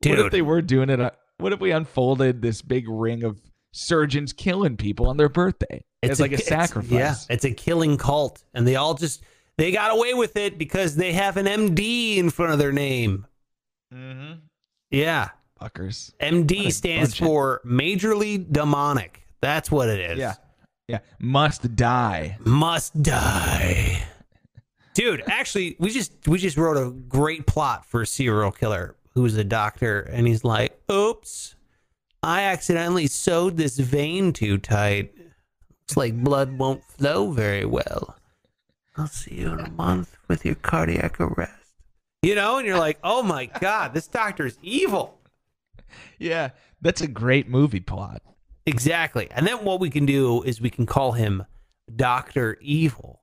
Speaker 2: Dude.
Speaker 1: What if they were doing it? What if we unfolded this big ring of surgeons killing people on their birthday? It's, like a, sacrifice.
Speaker 2: yeah, it's a killing cult, and they all just they got away with it because they have an MD in front of their name.
Speaker 1: Mm-hmm.
Speaker 2: Yeah,
Speaker 1: Fuckers.
Speaker 2: MD stands for majorly demonic. That's what it is.
Speaker 1: Yeah. Yeah. Must die.
Speaker 2: must die. Dude, actually, we just we just wrote a great plot for a serial killer who's a doctor, and he's like, "Oops, I accidentally sewed this vein too tight. Looks like blood won't flow very well. I'll see you in a month with your cardiac arrest." You know, and you're like, "Oh my god, this doctor's evil."
Speaker 1: Yeah. That's a great movie plot.
Speaker 2: Exactly. And then what we can do is we can call him Doctor Evil.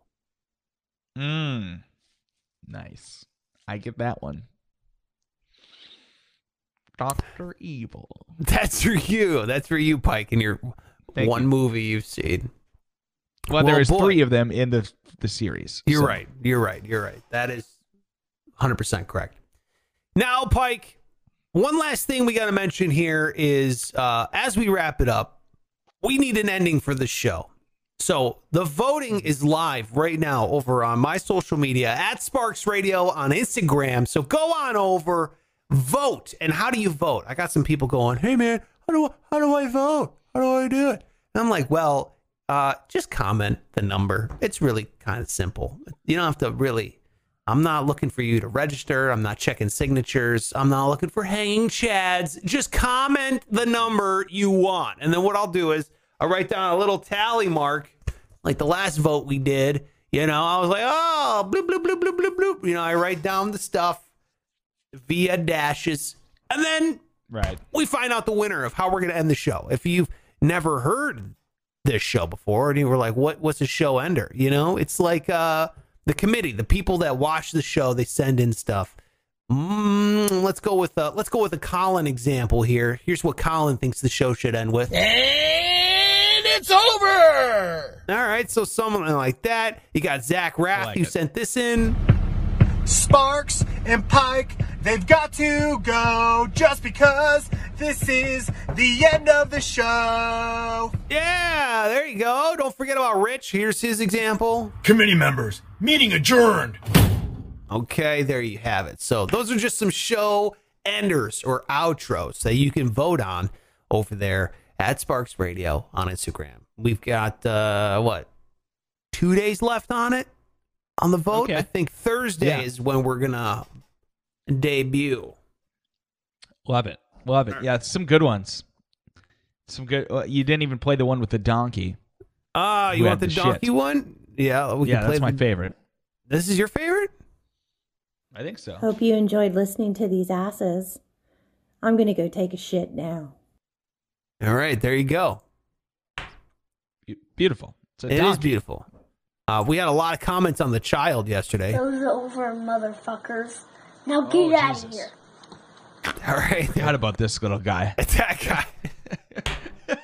Speaker 1: Mm. Nice. I get that one. Doctor Evil.
Speaker 2: That's for you. That's for you, Pike, in your
Speaker 1: Thank
Speaker 2: one
Speaker 1: you.
Speaker 2: movie you've seen.
Speaker 1: Well,
Speaker 2: Well,
Speaker 1: there's
Speaker 2: boy.
Speaker 1: three of them in the the series.
Speaker 2: You're
Speaker 1: so-
Speaker 2: right. You're right. You're right. That is 100% correct. Now, Pike, one last thing we got to mention here is uh, as we wrap it up, we need an ending for the show. So the voting is live right now over on my social media at Sparks Radio on Instagram. So go on over, vote. And how do you vote? I got some people going, "Hey man, how do how do I vote? How do I do it?" And I'm like, "Well, uh, just comment the number. It's really kind of simple. You don't have to really. I'm not looking for you to register. I'm not checking signatures. I'm not looking for hanging chads. Just comment the number you want. And then what I'll do is I'll write down a little tally mark, like the last vote we did. You know, I was like, oh, bloop, bloop, bloop, bloop, bloop, bloop. You know, I write down the stuff via dashes. And then
Speaker 1: Right.
Speaker 2: we find out the winner of how we're going to end the show. If you've never heard this show before and you were like, what, what's a show ender? You know, it's like uh, the committee, the people that watch the show, they send in stuff. Mm, let's go with uh, let's go with a Colin example here. Here's what Colin thinks the show should end with.
Speaker 5: And it's over!
Speaker 2: All right, so someone like that. You got Zach Rath
Speaker 1: like
Speaker 2: who
Speaker 1: it.
Speaker 2: sent this in.
Speaker 6: Sparks and Pike, they've got to go just because this is the end of the show.
Speaker 2: Yeah, there you go. Don't forget about Rich. Here's his example.
Speaker 6: Committee members, meeting adjourned.
Speaker 2: Okay, there you have it. So those are just some show enders or outros that you can vote on over there at Sparks Radio on Instagram. We've got uh what two days left on it on the vote.
Speaker 1: Okay.
Speaker 2: I think Thursday
Speaker 1: Yeah.
Speaker 2: is when we're gonna debut.
Speaker 1: Love it. Love it. Yeah, some good ones. Some good. Uh, you didn't even play the one with the donkey.
Speaker 2: Ah, you want the
Speaker 1: the
Speaker 2: donkey
Speaker 1: shit.
Speaker 2: one? Yeah, we
Speaker 1: yeah,
Speaker 2: can play
Speaker 1: that's my
Speaker 2: the-
Speaker 1: favorite.
Speaker 2: This is your favorite?
Speaker 1: I think so.
Speaker 7: Hope you enjoyed listening to these asses. I'm gonna go take a shit now.
Speaker 2: All right, there you go.
Speaker 1: Be- Beautiful. It's
Speaker 2: It is beautiful. Uh, we had a lot of comments on the child yesterday.
Speaker 8: Those over, motherfuckers. Now get
Speaker 1: Oh,
Speaker 8: out of here.
Speaker 2: All right,
Speaker 1: Forgot about this little guy.
Speaker 2: It's that guy.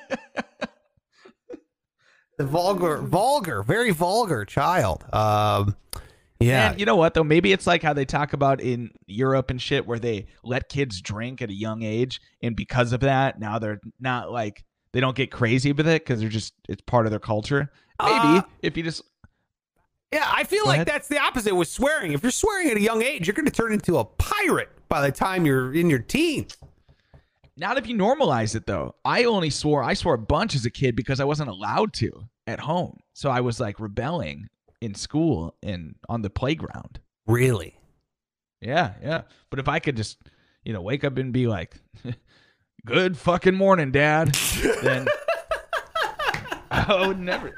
Speaker 2: the vulgar, vulgar, very vulgar child. Um, yeah,
Speaker 1: And you know what though? Maybe it's like how they talk about in Europe and shit, where they let kids drink at a young age, and because of that, now they're not like they don't get crazy with it because they're just it's part of their culture. Maybe
Speaker 2: Uh,
Speaker 1: if you just
Speaker 2: yeah. I feel
Speaker 1: Go
Speaker 2: like
Speaker 1: ahead.
Speaker 2: that's the opposite with swearing. If you're swearing at a young age, you're going to turn into a pirate by the time you're in your teens.
Speaker 1: Not if you normalize it though. I only swore I swore a bunch as a kid because I wasn't allowed to at home. So I was like rebelling in school and on the playground.
Speaker 2: Really?
Speaker 1: Yeah, yeah. But if I could just, you know, wake up and be like, "Good fucking morning, Dad," then I would never.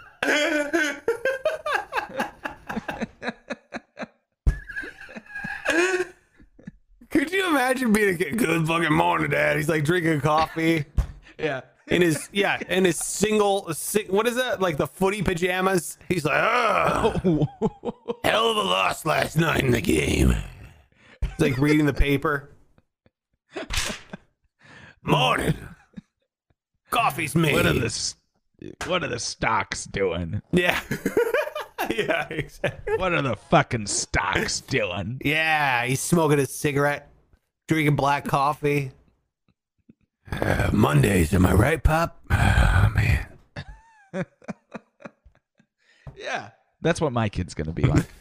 Speaker 2: Could you imagine being a? Good fucking morning, Dad. He's like drinking coffee
Speaker 1: Yeah.
Speaker 2: in his yeah in his single si- what is that like the footy pajamas? He's like, oh, hell of a loss last night in the game. He's like reading the paper. Morning. Coffee's made.
Speaker 1: What are the What are the stocks doing?
Speaker 2: Yeah. yeah, exactly.
Speaker 1: What are the fucking stocks doing?
Speaker 2: Yeah, he's smoking a cigarette, drinking black coffee. Uh, Mondays, am I right, Pop? Oh, man.
Speaker 1: Yeah. That's what my kid's gonna be like.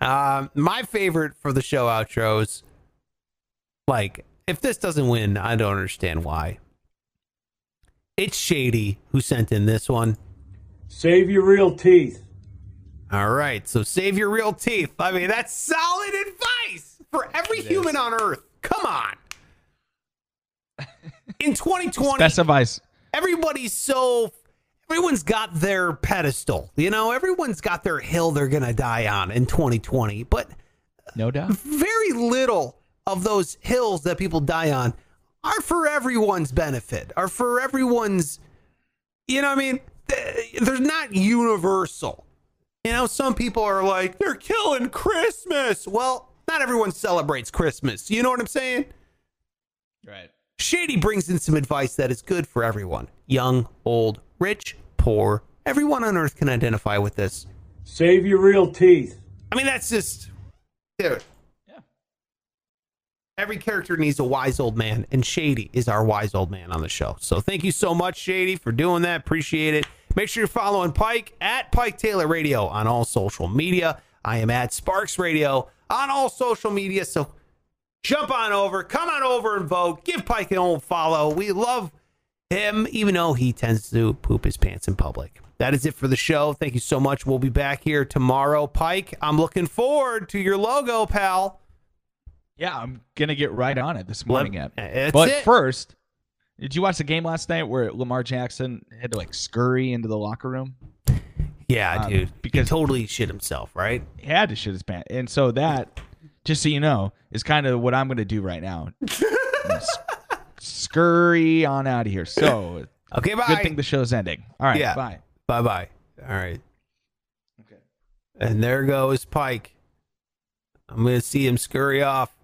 Speaker 2: Um, my favorite for the show outros, like, if this doesn't win, I don't understand why. It's Shady who sent in this one.
Speaker 4: Save your real teeth.
Speaker 2: All right, so save your real teeth. I mean, that's solid advice for every human on earth. Come on. In 2020,
Speaker 1: Specifies.
Speaker 2: everybody's so everyone's got their pedestal. You know, everyone's got their hill they're going to die on in 2020. But
Speaker 1: No doubt.
Speaker 2: very little of those hills that people die on are for everyone's benefit, are for everyone's, you know I mean? They're not universal. You know, some people are like, they're killing Christmas. Well, not everyone celebrates Christmas. You know what I'm saying?
Speaker 1: Right.
Speaker 2: Shady brings in some advice that is good for everyone young, old, rich, poor. Everyone on earth can identify with this.
Speaker 4: Save your real teeth.
Speaker 2: I mean, that's just, dude. Every character needs a wise old man, and Shady is our wise old man on the show. So thank you so much, Shady, for doing that. Appreciate it. Make sure you're following Pike at Pike Taylor Radio on all social media. I am at Sparks Radio on all social media. So jump on over, come on over and vote. Give Pike an old follow. We love him, even though he tends to poop his pants in public. That is it for the show. Thank you so much. We'll be back here tomorrow. Pike, I'm looking forward to your logo, pal.
Speaker 1: Yeah, I'm gonna get right on it this morning.
Speaker 2: That's
Speaker 1: but
Speaker 2: it.
Speaker 1: first, did you watch the game last night where Lamar Jackson had to like scurry into the locker room?
Speaker 2: Yeah,
Speaker 1: Um,
Speaker 2: dude.
Speaker 1: because-
Speaker 2: he totally shit himself, right?
Speaker 1: He had to shit his pants, and so that, just so you know, is kind of what I'm gonna do right now. Gonna scurry on out of here. So
Speaker 2: Okay, bye.
Speaker 1: good thing the show's ending. All right,
Speaker 2: Yeah.
Speaker 1: bye.
Speaker 2: Bye bye. All right.
Speaker 1: Okay.
Speaker 2: And there goes Pike. I'm going to see him scurry off.